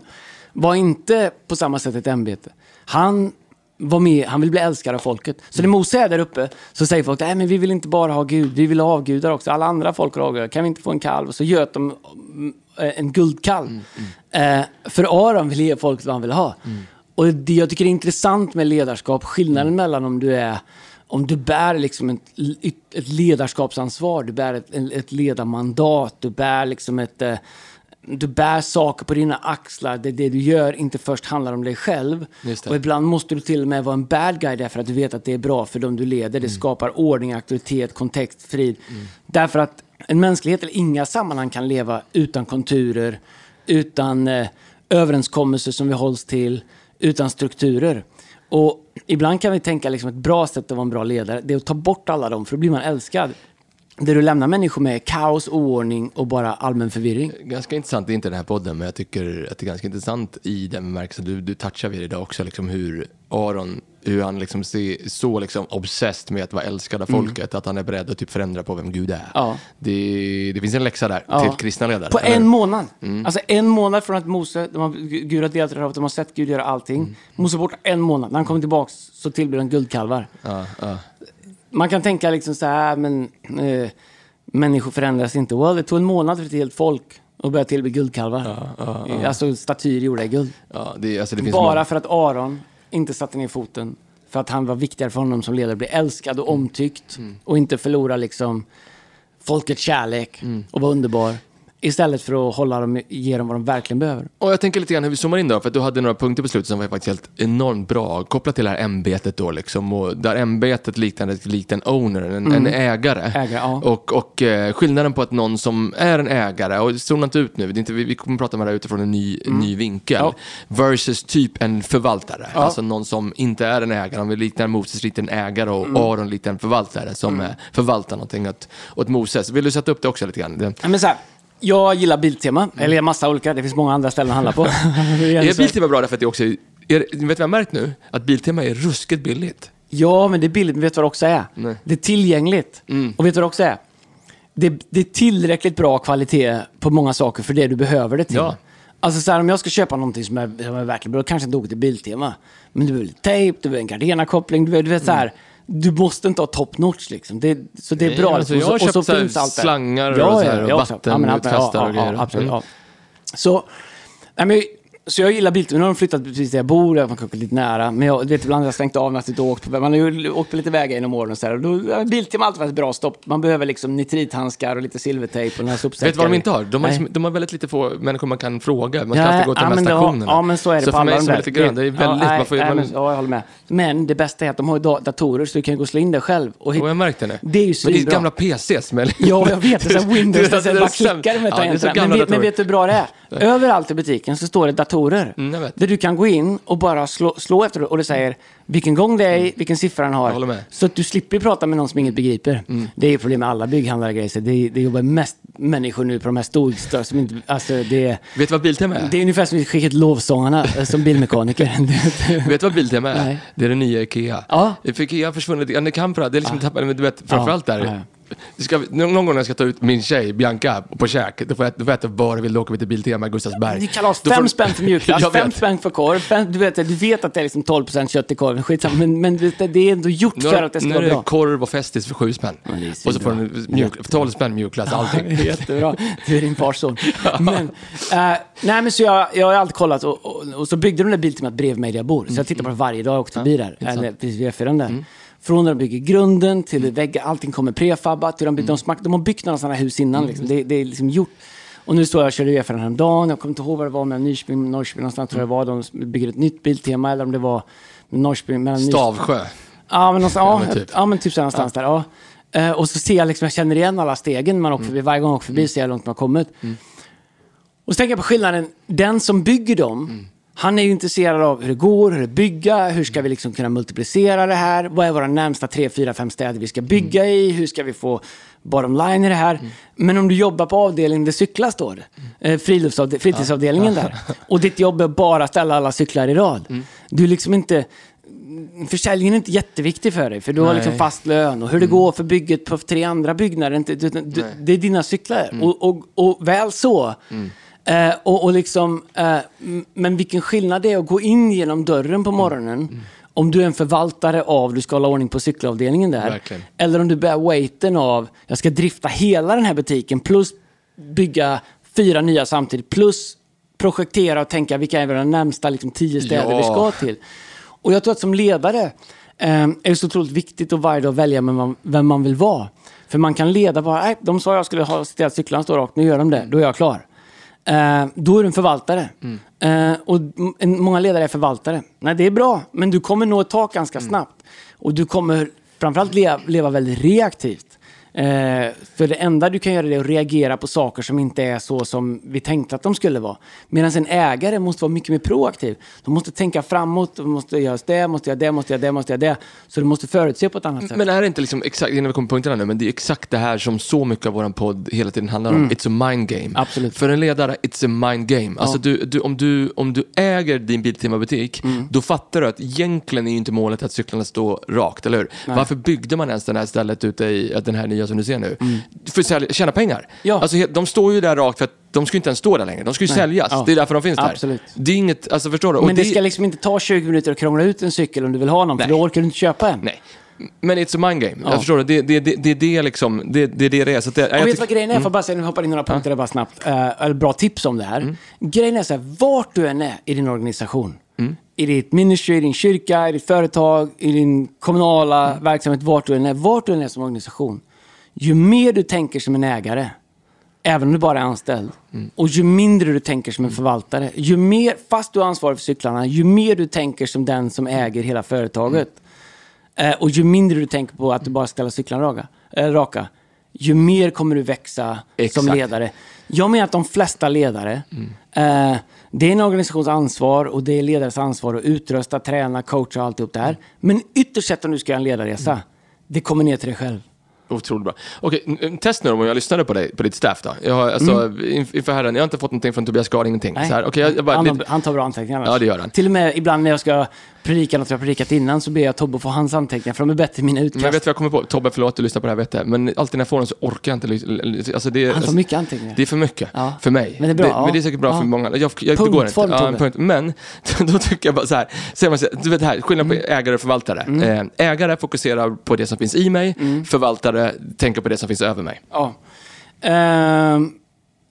var inte på samma sätt ett ämbete. Han var med, han vill bli älskad av folket. Så när Mose är där uppe så säger folk, nej men vi vill inte bara ha Gud, vi vill ha avgudar också. Alla andra folk har avgudar, kan vi inte få en kalv? Och så göt de mm, en guldkalv. Eh, för Aron vill ge folket vad han vill ha. Och det jag tycker är intressant med ledarskap, skillnaden mellan om du är om du bär liksom ett, ett ledarskapsansvar, du bär ett, ett ledarmandat, du bär liksom ett... eh, Du bär saker på dina axlar, det, det du gör inte först handlar om dig själv. Och ibland måste du till och med vara en bad guy därför att du vet att det är bra för dem du leder. Det skapar ordning, auktoritet, kontext, frid. Därför att en mänsklighet eller inga sammanhang kan leva utan konturer, utan eh, överenskommelser som vi hålls till, utan strukturer. Och ibland kan vi tänka liksom ett bra sätt att vara en bra ledare, det är att ta bort alla dem, för då blir man älskad. Det du lämnar människor med kaos, oordning och bara allmän förvirring. Ganska intressant, det är inte den här podden, men jag tycker att det är ganska intressant i den bemärkelsen, du, du touchar vid det idag också, liksom hur Aron, hur han liksom ser så liksom obsessed med att vara älskad av folket, att han är beredd att typ förändra på vem Gud är. Mm. Ja. Det, det finns en läxa där Ja. till kristna ledare. På eller? en månad. Mm. Alltså en månad från att Mose, de har, Gud har delat det de har sett Gud göra allting. Mm. Mose är borta en månad. När han kommer tillbaka så tillber han guldkalvar. Ja. Man kan tänka liksom så här, men eh, människor förändras inte. Well, det tog en månad för ett helt folk att börja tillbe guldkalvar. Eh, Alltså statyer gjorda i guld. Ja, det, alltså det Bara många- för att Aron inte satte ner foten. För att han var viktigare för honom som ledare. Bli älskad och omtyckt. Och inte förlora liksom folkets kärlek. Och vara underbar. Istället för att hålla dem, ge dem vad de verkligen behöver. Och jag tänker lite grann hur vi zoomar in då, för att du hade några punkter på slutet som var faktiskt helt enormt bra, kopplat till det här ämbetet då liksom, och där ämbetet liknade likt en owner, en, en ägare. Ägare, ja. Och, och eh, skillnaden på att någon som är en ägare, och zona inte ut nu, det är inte, vi, vi kommer prata med det här utifrån en ny, ny vinkel, Ja. versus typ en förvaltare. Alltså någon som inte är en ägare, om vi liknar Moses lite en ägare och Aron lite en förvaltare som eh, förvaltar någonting åt, åt Moses. Vill du sätta upp det också lite grann? Ja, Men så här, jag gillar Biltema, eller massa olika, det finns många andra ställen att handla på. Är Biltema bra därför att det också är, är, vet du vad jag har märkt nu? Att Biltema är ruskigt billigt. Ja, men det är billigt, men vet du vad det också är? Nej. Det är tillgängligt. Och vet du vad det också är? Det, det är tillräckligt bra kvalitet på många saker för det du behöver det till. Ja. Alltså så här, om jag ska köpa någonting som är, som är verkligen bra, kanske inte åker till Biltema. Men du behöver lite tejp, du behöver en Gardena-koppling, du, du vet så här. Du måste inte ha top notch liksom. Det, så det är bra. alltså, liksom. jag har Och så- och köpt så här finns allt där. slangar och så här, och men allt- vattenutfästare och ja, grejer. Ja, absolut, Mm. ja. Så, nej, men, så jag gillar Biltema. Nu har de flyttat precis där jag bor, man kan åka lite nära. Men jag vet, ibland har jag stängt av när jag åkt på, man har ju åkt på lite vägar genom åren och så här. Och då, Biltema har alltid varit ett bra stopp. Man behöver liksom nitrithandskar och lite silvertejp och den här sopsäckar. Vet du vad de inte har? De har, liksom, de har väldigt lite få människor man kan fråga. Man ska Ja, alltid gå till ja, de här men det har- stationerna. Ja, men så är det så på för alla mig de som är lite grön, det är väldigt... ja, nej, man får, nej, man, men, ja, jag håller med. Men det bästa är att de har ju da- datorer så du kan gå och slå in det själv. Och, hit- och jag märkte det. Det är ju Men det är svinbra. gamla PCs med... Ja, jag vet. Det är så Windows, Det är- är bara klickar med så tangenterna. men, vet- men vet du hur bra det är? Överallt i butiken så står det datorer. Mm. Där du kan gå in och bara slå, slå efter det och det säger vilken gång det är, vilken siffra den har. Mm. Så att du slipper prata med någon som inget begriper. Det är problem med alla bygghandlare och grejer. så Det, det jobbar mest människor nu på de här storstörre som inte... Alltså det, Vet du vad Biltema är? det är ungefär som att skicka sångarna eh, som bilmekaniker. Vet. Du vad Biltema är? Nej. Det är det nya Ikea. Ja. För Ikea har försvunnit, ja, det kan för det är liksom tappat, men du vet, framförallt Ja. där. Ja. Ska, någon gång när jag ska ta ut min tjej, Bianca, på käk, då får jag, då får jag äta vad jag vill, då åker vi till Biltema i Gustavsberg. Det kallas Då får- fem spänn för mjukglass, fem spänn för korv. Fem, du, vet, du vet att det är liksom 12% kött i korven, skitsamma. Men, men det är ändå gjort Nu, för att det ska nu vara är det bra. korv och Festis för sju spänn. är och så får du mjuk, 12 spänn mjukglass, allting. Jättebra. Du är din fars son. Men, eh, nej, men så jag, jag har alltid kollat och, och, och så byggde de där Biltemat bredvid mig där jag bor. Så jag tittar på det varje dag jag åkte förbi där. Eller precis vid F4 där. Från när de bygger grunden till väggar, allting kommer prefabbat. Till de, bygger, de, smack, de har byggt några sådana hus innan. Liksom. Det, det är liksom gjort. Och nu står jag och kör F4 häromdagen. Jag kommer inte ihåg vad det var mellan Nyköping och Norrköping någonstans tror jag det var. De bygger ett nytt Biltema eller om det var Norrköping mellan Nyköping. Stavsjö. Ja, men, någonstans, ja, men typ. ja, men typ så någonstans där. Ja. Eh, och så ser jag liksom, jag känner igen alla stegen man åker förbi. Varje gång jag åker förbi ser jag hur långt man har kommit. Och så tänker jag på skillnaden. Den som bygger dem, han är ju intresserad av hur det går, hur det bygga, hur ska vi liksom kunna multiplicera det här, vad är våra närmsta tre, fyra, fem städer vi ska bygga i, hur ska vi få bottom line i det här. Men om du jobbar på avdelningen där cyklar står, eh, friluftsavde- fritidsavdelningen där, och ditt jobb är bara att ställa alla cyklar i rad. Du är liksom inte, försäljningen är inte jätteviktig för dig, för du har Nej. liksom fast lön och hur det går för bygget på tre andra byggnader, du, du, det är dina cyklar. Och, och, och väl så. Eh, och, och liksom, eh, men vilken skillnad det är att gå in genom dörren på morgonen om du är en förvaltare av, du ska hålla ordning på cykelavdelningen där. Verkligen. Eller om du bär weighten av, jag ska drifta hela den här butiken plus bygga fyra nya samtidigt plus projektera och tänka vilka är de närmsta liksom, tio städer Ja. vi ska till. Och jag tror att som ledare eh, är det så otroligt viktigt att varje dag välja vem man, vem man vill vara. För man kan leda bara, nej, de sa jag skulle ha ställt cyklarna står rakt, nu gör de det, då är jag klar. Eh, då är du en förvaltare. Eh, och många ledare är förvaltare. Nej, det är bra, men du kommer nå ett tak ganska snabbt. Och du kommer framförallt leva, leva väldigt reaktivt. Eh, för det enda du kan göra är att reagera på saker som inte är så som vi tänkte att de skulle vara. Medan en ägare måste vara mycket mer proaktiv. De måste tänka framåt, de måste göra det, måste göra det, måste göra det, måste göra det. Så du måste förutse på ett annat sätt. Men är det inte liksom exakt, innan vi kommer på punkterna nu, men det är exakt det här som så mycket av vår podd hela tiden handlar om. It's a mind game. Mm. Absolut. För en ledare, it's a mind game. Alltså du, du, om, du, om du äger din Biltema-butik, Mm. då fattar du att egentligen är inte målet att cyklarna står rakt, eller hur? Varför byggde man ens det här stället ute i, att den här nya som du ser nu? För att sälja- tjäna pengar. Mm. Ja. Alltså, de står ju där rakt för att de ska ju inte ens stå där längre. De ska ju säljas. Ja. Det är därför de finns där. Absolut. Det är inget, alltså förstår du? Men det ska liksom inte ta 20 minuter att krångla ut en cykel om du vill ha någon, för Nej. då orkar du inte köpa en. Nej. Men it's a mind game. Ja. Jag förstår det. Det, det, det, det det liksom, det, det det det är. Så det, jag vet du vad grejen är? Jag får bara säga, nu hoppar in några punkter där bara snabbt. Uh, eller bra tips om det här. Mm. Grejen är så här, vart du än är i din organisation. Mm. I ditt ministry, i din kyrka, i ditt företag, i din kommunala Mm. verksamhet, vart du än är. Vart du än är som organisation. Ju mer du tänker som en ägare, även om du bara är anställd, Mm. och ju mindre du tänker som en förvaltare, ju mer, fast du är ansvarig för cyklarna, ju mer du tänker som den som äger hela företaget, Eh, och ju mindre du tänker på att du bara ställer cyklarna raka, eh, raka ju mer kommer du växa Exakt. som ledare. Jag menar att de flesta ledare, eh, det är en organisations ansvar och det är ledares ansvar att utrusta, träna, coacha och alltihop det här. Men ytterst sett om du ska göra en ledarresa, det kommer ner till dig själv. Otroligt bra. Okej, test nu om jag lyssnade på dig, på ditt staff då. Jag har, alltså, inf- inför herren, jag har inte fått någonting från Tobias Gard, ingenting. Nej. Så här, okej, jag, jag bara, han, lite- han tar bra anteckningar annars. Ja, det gör han. Till och med ibland när jag ska predika något jag har predikat innan så ber jag Tobbe få hans anteckningar för de är bättre än mina men utkast. jag vet vad jag kommer på. Tobbe, förlåt du lyssnar på det här, vet jag. Men alltid när jag får den så orkar jag inte. Alltså, det, är- Han tar alltså, mycket anteckningar. Det är för mycket Ja. för mig. Men det är bra, Det, ja. men det är säkert bra Ja. för många. Jag, jag, det går inte. Punktform, Ja, en punkt. Men då tycker jag bara så här. Man så här, du vet det här, skillnad Mm. på ägare och förvaltare. Eh, ägare fokuserar på det som finns i mig. Mm. Förvaltare tänker på det som finns över mig. Ja. Ehm,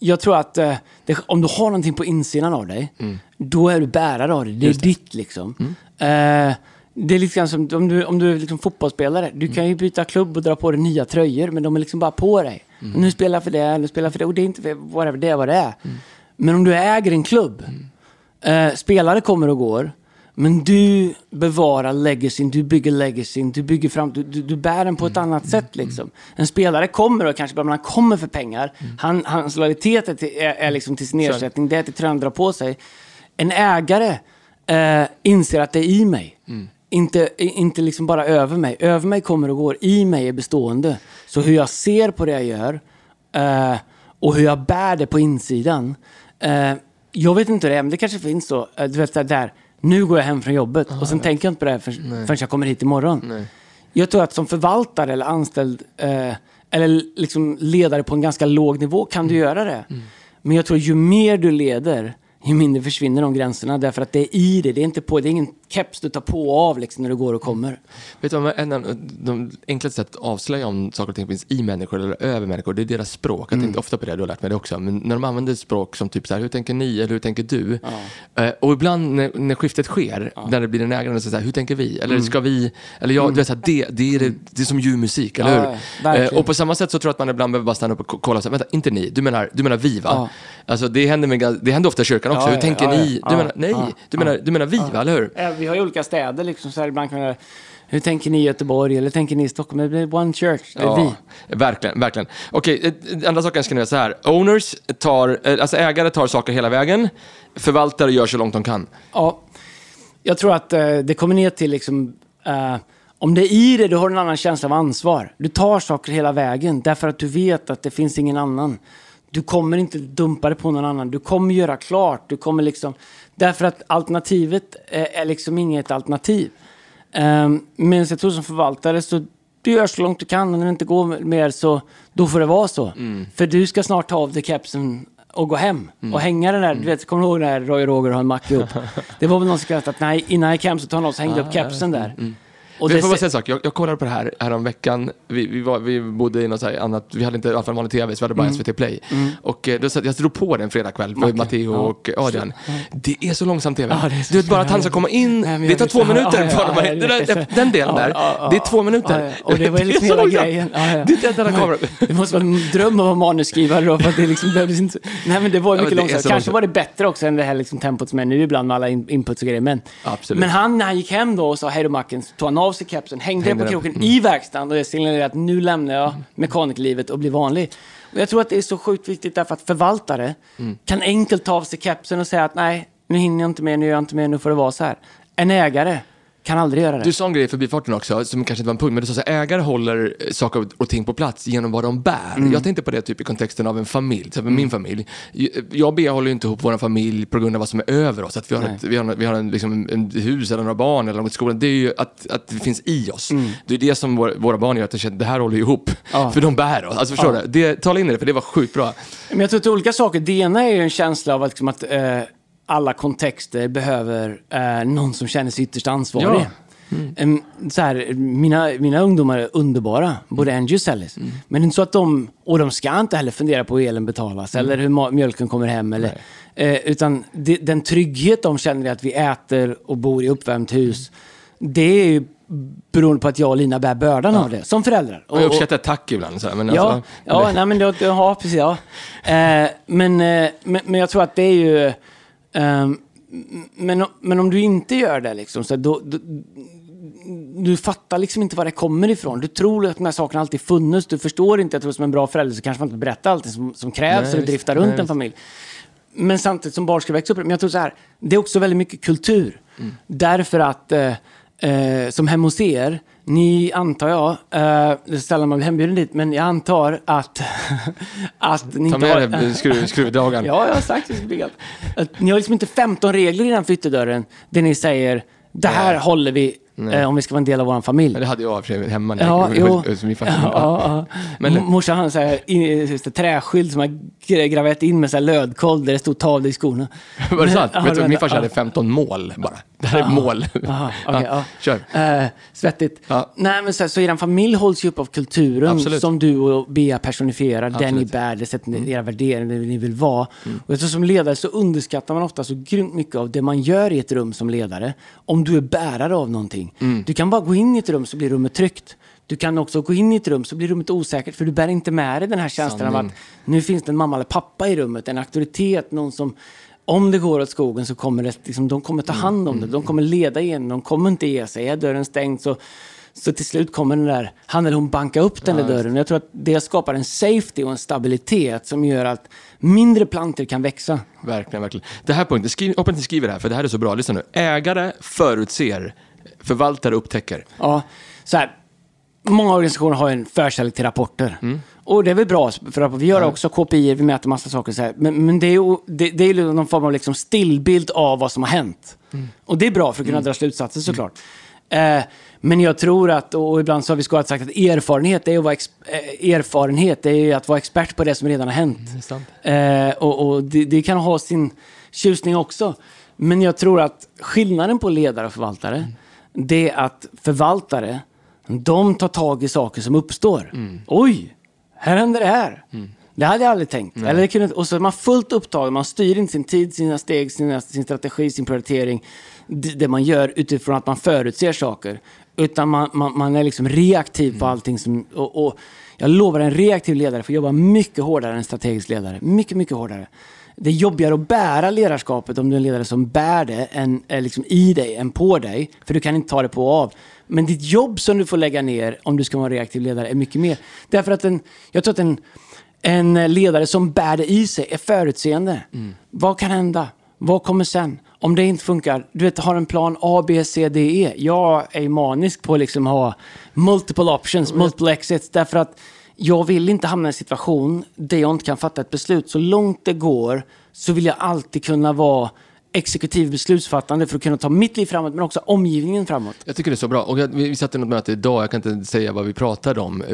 jag tror att eh, det, om du har någonting på insidan av dig, då är du bärare av det. Det är ditt liksom. Eh, det är lite grann som om du, om du är liksom fotbollsspelare. Du kan ju byta klubb och dra på dig nya tröjor, men de är liksom bara på dig. Nu spelar jag för det, nu spelar jag för det. Och det är inte för whatever, det är vad det är. Men om du äger en klubb, eh, spelare kommer och går, men du bevarar legacyn, du bygger legacyn, du bygger fram, du, du, du bär den på ett annat sätt liksom. En spelare kommer och kanske bara, han kommer för pengar. Han, hans lojalitet är, till, är, är liksom till sin ersättning, det är till tröjan drar på sig. En ägare eh, inser att det är i mig. Inte, i- inte liksom bara över mig. Över mig kommer och går, i mig är bestående. Så hur jag ser på det jag gör eh, och hur jag bär det på insidan. Eh, jag vet inte hur det är, men det kanske finns så. Eh, du vet, där, nu går jag hem från jobbet och sen tänker jag inte på det här förrän, förrän jag kommer hit imorgon. Jag tror att som förvaltare eller anställd eh, eller liksom ledare på en ganska låg nivå kan du göra det. Men jag tror ju mer du leder, ju mindre försvinner de gränserna. Därför att det är i det, det är inte på, det är ingen keps du tar på och av liksom när du går och kommer. Vet du vad, en av de enklaste sätt att avslöja om saker och ting finns i människor eller över människor, det är deras språk. Jag Mm. tänkte ofta på det, du har lärt mig det också. Men när de använder språk som typ så här, hur tänker ni eller hur tänker du? Eh, och ibland när, när skiftet sker, när det blir en ägare, så säger hur tänker vi? Eller ska vi? Eller jag, du vet, så här, det, det, är det, det är som ljuv musik, eller Mm. Ja, hur? ja. Eh, och på samma sätt så tror jag att man ibland behöver bara stanna upp och ko- kolla, så här, vänta, inte ni, du menar, du menar vi va? Ja. Alltså det händer, med, det händer ofta i kyrkan också, Ja, hur ja, tänker ja, ni? ja. Du Ja, menar, nej, ja, du, menar, du menar vi va, eller hur? Eh, Vi har ju olika städer liksom, så här ibland kan det, hur tänker ni i Göteborg eller tänker ni i Stockholm? Det är one church, det är vi. Verkligen, verkligen. Okej, eh, andra saken ska ni göra så här. Owners tar, eh, alltså ägare tar saker hela vägen. Förvaltare gör så långt de kan. Ja, jag tror att eh, det kommer ner till liksom, eh, om det är i det, du har en annan känsla av ansvar. Du tar saker hela vägen därför att du vet att det finns ingen annan. Du kommer inte dumpa det på någon annan. Du kommer göra klart. Du kommer liksom, därför att alternativet är, liksom inget alternativ. Um, men jag tror som förvaltare så du gör så långt du kan och när det inte går mer så då får det vara så. För du ska snart ta av dig kepsen och gå hem och hänga den där. Du vet, kommer du ihåg när Roy och Roger har en macka upp? Det var väl någon som skrattade att nej, innan jag gick hem så tar sig och hängde upp kepsen där. Och jag det får bara säga en sak, jag, jag kollade på det här häromveckan. Vi, vi, var, vi bodde i något annat, vi hade inte fall vanlig tv, så vi hade bara Mm. SVT Play. Och eh, då satt, jag drog på den fredag kväll för Matteo och Adrian. Det är så långsam tv. Ja, så du vet bara att han ska komma in, Nej, det tar två ja, minuter. ja, för ja, honom. ja, den delen Ja, där, ja, ja. det är två minuter. Ja, ja. Och det var liksom hela grejen. Ja, ja. Det är inte ett enda kamera. Det måste vara en dröm att vara manusskrivare då, för att det liksom behövdes inte... Nej, men det var Ja, mycket långsamt. Kanske var det bättre också än det här liksom tempot som är nu ibland med alla in inputs och grejer. Men, men han, när han gick hem då och sa hej då Macken, tog han av sig kepsen, hängde, Hängde den på kroken i verkstaden och jag signalerade att nu lämnar jag mekanikerlivet och blir vanlig. Och jag tror att det är så sjukt viktigt därför att förvaltare Mm. kan enkelt ta av sig kepsen och säga att nej, nu hinner jag inte mer, nu gör jag inte mer, nu får det vara så här. En ägare kan aldrig göra det. Du sa en grej i förbifarten också, som kanske inte var en punkt, men du sa att ägare håller eh, saker och ting på plats genom vad de bär. Mm. Jag tänkte på det typ i kontexten av en familj, till exempel min familj. Jag och Bea håller ju inte ihop vår familj på grund av vad som är över oss. Att vi har, ett, vi har, vi har en, liksom en, hus eller några barn eller något i skolan. Det är ju att, att det finns i oss. Det är det som vår, våra barn gör, att de känner att det här håller ihop. Mm. Ja. För de bär oss. Alltså förstår Ja. du? Det, tala in i det, för det var sjukt bra. Men jag tror att det är olika saker. Det ena är ju en känsla av att, liksom att eh, alla kontexter behöver eh, någon som känner sig ytterst ansvarig. Ja. Em, så här, mina, mina ungdomar är underbara, både Angie och Sellis. Men det är inte så att de, och de ska inte heller fundera på hur elen betalas eller hur mjölken kommer hem. Eller, eh, utan det, den trygghet de känner i att vi äter och bor i uppvärmt hus, det är ju beroende på att jag och Lina bär bördan av det, som föräldrar. Och jag uppskattar tack ibland. Så här, men Ja, alltså, ja nej, men det, ja, precis. Ja. Eh, men, eh, men, men jag tror att det är ju... ehm, men, men om du inte gör det, liksom, så då, då, du fattar liksom inte var det kommer ifrån. Du tror att de här sakerna alltid funnits. Du förstår inte. Jag tror som en bra förälder så kanske man inte berättar allt som, som krävs Nej, för att visst. drifta Nej, runt en familj. Men samtidigt som barn ska växa upp. Men jag tror så här, det är också väldigt mycket kultur. Mm. Därför att, eh, eh, som hemma hos er, ni antar jag, eh, sällan man blir hembjuden dit, men jag antar att, att ni Ta inte med har... dig skruv, skruvdragaren. Ja, jag har sagt det. ni har liksom inte 15 regler i den flyttedörren där ni säger det här håller vi eh, om vi ska vara en del av vår familj. Men det hade jag i och för sig hemma när Ja, jag jo. hos min familj. Ja, ja, ja. Men- M- Morsan hade en här in- träskylt som gra- graverat in med så här lödkoll där det stod ta av dig skorna. Var det sant? Vet du, min farsa hade 15 mål bara. Det här är mål. Aha, okej, ja. Kör. Eh, svettigt. Nej, men så, så er familj hålls ju upp av kulturen Absolut. som du och Bea personifierar. Den ni Absolut. Mm. bär, det sätt ni, era värderingar, det ni vill vara. Och jag tror som ledare så underskattar man ofta så grymt mycket av det man gör i ett rum som ledare. Om du är bärare av någonting. Mm. Du kan bara gå in i ett rum så blir rummet tryggt. Du kan också gå in i ett rum så blir rummet osäkert för du bär inte med dig den här känslan av Sanning. att nu finns det en mamma eller pappa i rummet, en auktoritet, någon som om det går åt skogen så kommer det, liksom, de kommer ta hand om det, de kommer leda igen, de kommer inte ge sig. Är dörren stängd så, så till slut kommer den där, han eller hon banka upp den där dörren. Jag tror att det skapar en safety och en stabilitet som gör att mindre plantor kan växa. Verkligen, verkligen. Det här punkten, skriv, hoppas ni skriver det här, för det här är så bra. Lyssna nu. Ägare förutser, förvaltare upptäcker. Ja, så här, många organisationer har en förkärlek till rapporter. Mm. Och det är väl bra, för att vi gör också KPI, vi mäter massa saker. Så här. Men, men det är ju det, det är någon form av liksom stillbild av vad som har hänt. Mm. Och det är bra för att kunna dra slutsatser såklart. Eh, men jag tror att, och ibland så har vi skojat sagt att erfarenhet är, att vara eh, erfarenhet är att vara expert på det som redan har hänt. sant. Eh, och och det, det kan ha sin tjusning också. Men jag tror att skillnaden på ledare och förvaltare, det är att förvaltare, de tar tag i saker som uppstår. Oj, här händer det här. Det hade jag aldrig tänkt. Eller det kunde, och så är man fullt upptagen, man styr inte sin tid, sina steg, sina, sin strategi, sin prioritering. Det, det man gör utifrån att man förutser saker. Utan man, man, man är liksom reaktiv på allting som... Och, och jag lovar, en reaktiv ledare får jobba mycket hårdare än en strategisk ledare. Mycket, mycket hårdare. Det är jobbigare att bära ledarskapet om du är en ledare som bär det än, är liksom i dig än på dig. För du kan inte ta det på och av. Men ditt jobb som du får lägga ner om du ska vara en reaktiv ledare är mycket mer. Därför att en, jag tror att en, en ledare som bär det i sig är förutseende. Vad kan hända? Vad kommer sen? Om det inte funkar, du vet, har en plan A, B, C, D, E. Jag är manisk på att liksom ha multiple options, multiple exits. Därför att jag vill inte hamna i en situation där jag inte kan fatta ett beslut. Så långt det går så vill jag alltid kunna vara exekutiv beslutsfattande för att kunna ta mitt liv framåt, men också omgivningen framåt. Jag tycker det är så bra. Och jag, vi, vi satt i något möte idag, jag kan inte säga vad vi pratade om, eh,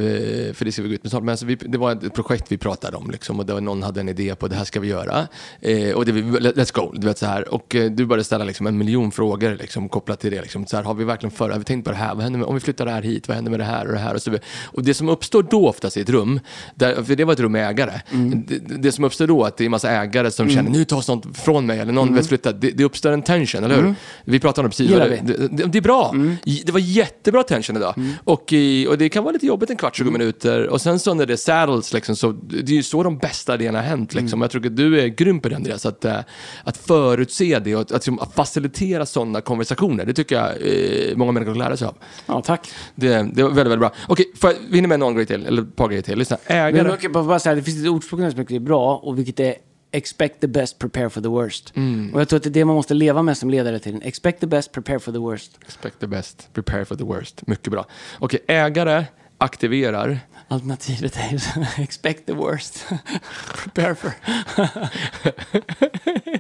för det ska vi gå ut med snart. Men alltså vi, det var ett projekt vi pratade om, liksom, och var, någon hade en idé på det här ska vi göra. Eh, och det, let's go, du vet så här. Och eh, du började ställa liksom, en miljon frågor liksom, kopplat till det. Liksom. Så här, har vi verkligen för, har vi tänkt på det här? Vad händer med, om vi flyttar det här hit? Vad händer med det här och det här? Och, så, och det som uppstår då oftast i ett rum, där, för det var ett rum med ägare. Det, det som uppstår då, att det är en massa ägare som känner, nu tas något från mig, eller någon vill flytta. Det, det uppstår en tension, eller hur? Vi pratade om det precis. Det, det, det, är bra. Det var jättebra tension idag. Och, i, och det kan vara lite jobbigt en kvart, 20 minuter. Och sen så när det är saddles, liksom, så, det är ju så de bästa idéerna har hänt. Liksom. Jag tror att du är grym på det Andreas, att, eh, att förutse det och att, att, liksom, att facilitera sådana konversationer. Det tycker jag eh, många människor kan lära sig av. Ja, tack. Det, det var väldigt, väldigt bra. Okej, jag- vi hinner med någon grej till, eller ett par grejer till. Lyssna, Men ägare. kan bara bara säga, det finns ett ordspråk som jag tycker är bra, och vilket är expect the best, prepare for the worst. Och jag tror att det är det man måste leva med som ledare till. Expect the best, prepare for the worst. Expect the best, prepare for the worst. Mycket bra. Okej, ägare aktiverar. Alternativet är ju expect the worst, prepare for...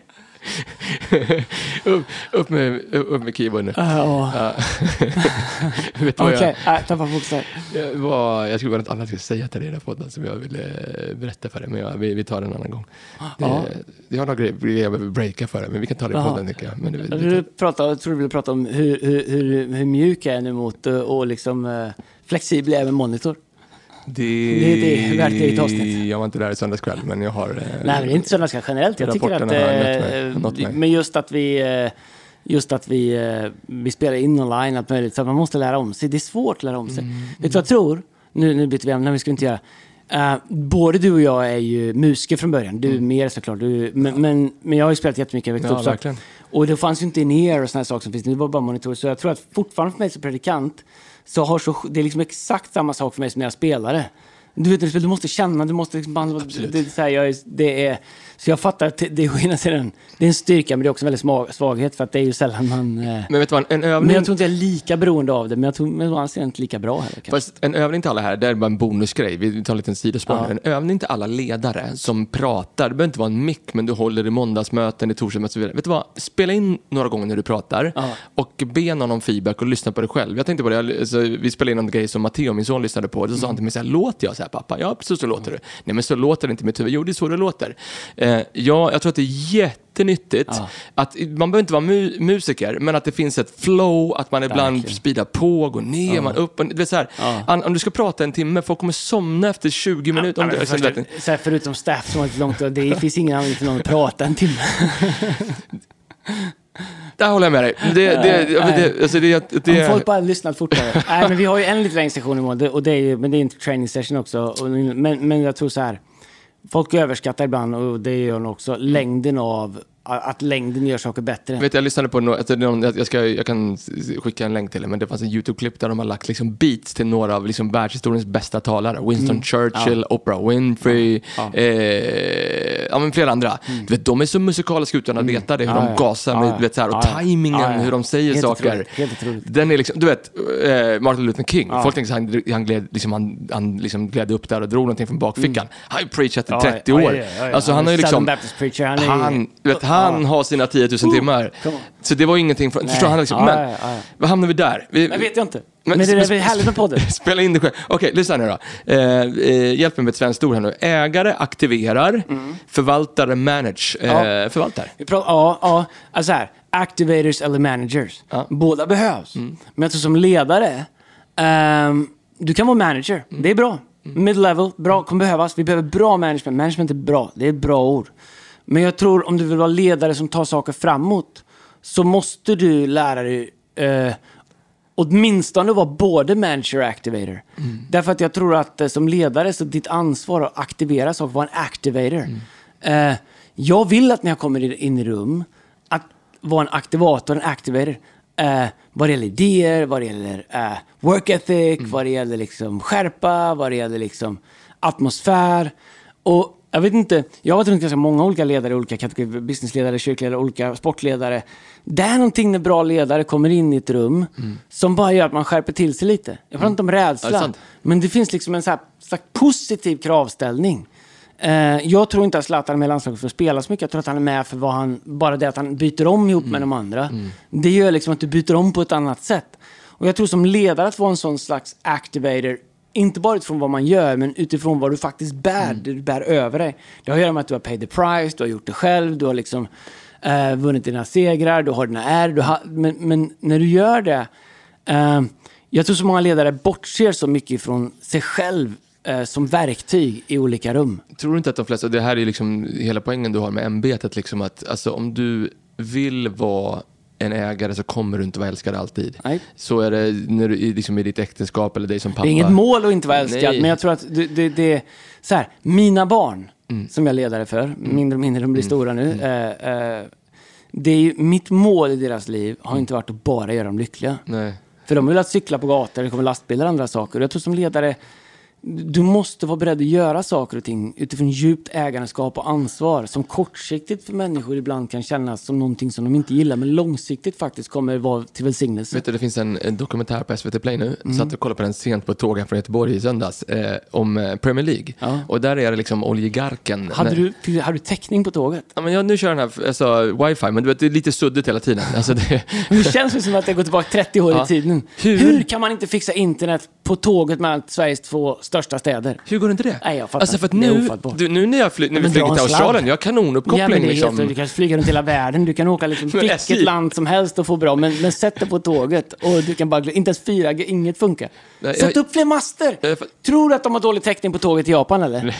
upp, upp, med, upp med keyboarden. Ja, Ja. Vet du vad Okej, jag, äh, tappa fokus där. jag, jag skulle bara något annat jag skulle säga till dig i den podden som jag ville eh, berätta för dig, men jag, vi, vi tar det en annan gång. Det, Ja. Jag har några grejer jag behöver breaka för dig, men vi kan ta det i Jaha. podden tycker jag. Men det, Jag ville prata, jag tror du ville prata om hur, hur, hur, hur mjuk jag är nu mot eh, och liksom eh, flexibel jag är med monitor. Det, det är det, värt det i ett avsnitt. Jag var inte där i söndags kväll, men jag har... eh, Nej, men det är inte sådana generellt. Jag tycker att... Mig, eh, mig. Men just att vi... eh, Just att vi, vi spelar in online, allt möjligt, så att man måste lära om sig. Det är svårt att lära om sig. Mm, Vet du vad jag tror? Nu, nu byter vi ämne, vi ska inte göra. Eh, både du och jag är ju musiker från början. Du är mer såklart. Du, men, men, men jag har ju spelat jättemycket. Mm. Ja, verkligen. Och det fanns ju inte in-ear och sådana saker som finns nu. Det var bara monitorer. Så jag tror att fortfarande för mig som predikant så har så, det är liksom exakt samma sak för mig som när jag spelade. Du vet, du måste känna, du måste liksom behandla... Det, så, här, jag det är, så jag fattar att det är å ena sidan, det är en styrka men det är också en väldigt svaghet för att det är ju sällan man... eh, Men vet du vad, en övning... Men jag tror inte jag är lika beroende av det, men jag tror men å andra sidan inte lika bra heller. Fast en övning till alla här, det är bara en bonusgrej. Vi tar en liten sidospår. Ja. En övning till alla ledare som pratar. Det behöver inte vara en mick, men du håller i måndagsmöten, i torsdagsmöten och så vidare. Vet du vad? Spela in några gånger när du pratar Ja. och be någon om feedback och lyssna på dig själv. Jag tänkte på det, alltså, vi spelade in en grej som Matteo, min son, lyssnade på. Då sa han till mig så här, låter jag så här pappa? Ja, precis så låter du. Nej, men så låter det inte i mitt huvud. Jo, det är så det låter. Eh, ja, jag tror att det är jättenyttigt. Ja. Att, man behöver inte vara mu- musiker, men att det finns ett flow, att man ibland Verkligen. speedar på, går ner, man upp. och- Det är så här, Ja. an- Om du ska prata en timme, folk kommer somna efter 20 minuter. Om Ja, du, först, vet- så här, förutom staff som har långt, det finns ingen anledning för någon att prata en timme. där håller jag med dig. Det, det, det, alltså det, det, Om folk bara hade lyssnat fortare. Nej, men vi har ju en lite längre session imorgon, och det är ju, men det är en training session också. Men, men jag tror så här, folk överskattar ibland, och det gör de också, längden av, att längden gör saker bättre. Vet, jag lyssnade på alltså, någon, jag, ska, jag kan skicka en länk till det, men det fanns en YouTube-klipp där de har lagt liksom, beats till några av liksom, världshistoriens bästa talare. Winston Churchill, Oprah Winfrey, Ja. Eh, ja, men flera andra. Du vet, de är så musikaliska utan att veta det, hur Ja, de ja. gasar med, Ja, ja. vet, så här, och Ja, ja. tajmingen, Ja, ja. hur de säger Helt saker. otroligt, helt otroligt. Den är liksom, du vet, eh, Martin Luther King, Ja. folk tänker här, han, han, gled, liksom, han, han liksom gled upp där och drog någonting från bakfickan. Han har ju preachat i Ja, 30 ja, år. ja, ja, ja. Alltså, han Han är ju liksom... Han ju- Han, vet, han har sina 10 000 timmar. Så det var ingenting, för, förstår han liksom, men vad hamnar vi där? Vi, Jag vet jag inte. Men- Men, det är men- väl härligt med podden. Spela in det själv. Okej, lyssna nu då. Eh, eh, hjälp mig med ett svenskt ord här nu. Ägare aktiverar, förvaltare manage. Eh, Mm. Ja. Förvaltar. Ja, ja, alltså här, activators eller managers. Ja. Båda behövs. Men jag tror som ledare, ehm, du kan vara manager. Det är bra. Mid-level, bra, kommer behövas. Vi behöver bra management. Management är bra, det är ett bra ord. Men jag tror om du vill vara ledare som tar saker framåt, så måste du lära dig eh, åtminstone vara både manager och activator. Därför att jag tror att eh, som ledare så är ditt ansvar att aktivera saker, vara en activator. Eh, jag vill att när jag kommer in- i rum, att vara en aktivator, en activator. Eh, vad det gäller idéer, vad det gäller eh, work ethic, vad det gäller liksom skärpa, vad det gäller liksom atmosfär. Och jag vet inte, jag har varit runt ganska många olika ledare, olika kategorier, businessledare, kyrkledare, olika sportledare. Det är någonting när bra ledare kommer in i ett rum som bara gör att man skärper till sig lite. Jag pratar inte om Ja, det rädsla, sant. men det finns liksom en så här, så här positiv kravställning. Eh, jag tror inte att Zlatan är med i landslaget för att spela så mycket. Jag tror att han är med för vad han, bara det att han byter om ihop med de andra. Det gör liksom att du byter om på ett annat sätt. Och jag tror som ledare att vara en sån slags activator, inte bara utifrån vad man gör, men utifrån vad du faktiskt bär, det du bär över dig. Det har att göra med att du har paid the price, du har gjort det själv, du har liksom eh, vunnit dina segrar, du har dina är, du har, men, men när du gör det, eh, jag tror så många ledare bortser så mycket från sig själv eh, som verktyg i olika rum. Tror du inte att de flesta, det här är liksom hela poängen du har med ämbetet, liksom att alltså, om du vill vara en ägare så kommer du inte vara älskad alltid. Nej. Så är det när du, i- liksom i ditt äktenskap eller dig som pappa. Det är inget mål att inte vara älskad, Nej. men jag tror att det, det, det så här, mina barn, Mm. som jag är ledare för, mindre och mindre de blir stora nu. Eh, eh, det är ju, mitt mål i deras liv har inte varit att bara göra dem lyckliga. Nej. För de vill att cykla på gator, det kommer lastbilar och andra saker. Jag tror som ledare, du måste vara beredd att göra saker och ting utifrån djupt ägandeskap och ansvar som kortsiktigt för människor ibland kan kännas som någonting som de inte gillar, men långsiktigt faktiskt kommer vara till välsignelse. Vet du, det finns en, en dokumentär på SVT Play nu. Mm. Satt och kollade på den sent på ett tåg här från Göteborg i söndags. Eh, om eh, Premier League. Ja. Och där är det liksom oligarken. Hade när- du, hade du täckning på tåget? Ja, men jag, nu kör den här alltså, wifi, men du vet, det är lite suddigt hela tiden. Alltså, det, Det känns som att det går tillbaka 30 år Ja. i tiden. Hur- Hur? kan man inte fixa internet på tåget mellan Sveriges två största städer? hur går det inte det? Nej, jag fattar alltså, för att. Det är nu, ofattbart. du, nu när, jag fly, när vi men flyger dra till en sladd. Australien, jag har kanonuppkoppling. Ja, men det är liksom. helt, du kan flyga runt hela världen, du kan åka liksom Men vilket SJ land som helst och få bra, men, men sätt dig på tåget och du kan bara, gl- inte ens 4G, inget funkar. Nej, Sätt jag- upp fler master! Eh, för- Tror du att de har dålig täckning på tåget i Japan eller?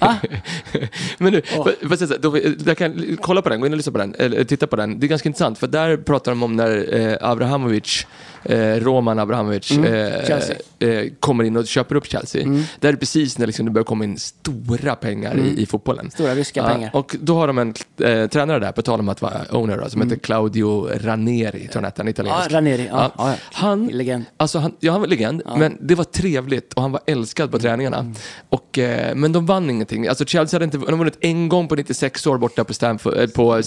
Va? Men du, Åh. jag så här, då, jag kan kolla på den, gå in och lyssna på den, eller titta på den. Det är ganska intressant, för där pratar de om när eh, Abrahamovic, eh, Roman Abrahamovic, eh, Mm. Chelsea. Mm. eh, kommer in och köper upp Chelsea. Där är precis när liksom, det börjar komma in stora pengar i, i fotbollen. Mm. Stora ryska pengar. Och då har de en eh, tränare där, på tal om att vara owner, då, som heter Claudio Ranieri, tror jag han italiensk. Mm. Ja, Ranieri, ja, ja, ja. Han, Legend. Alltså han, ja, han var legend, men det var trevligt och han var älskad på träningarna. Mm. Och, eh, men de vann ingenting. Alltså Chelsea hade inte de vunnit en gång på 96 år borta på Stamford, eh, på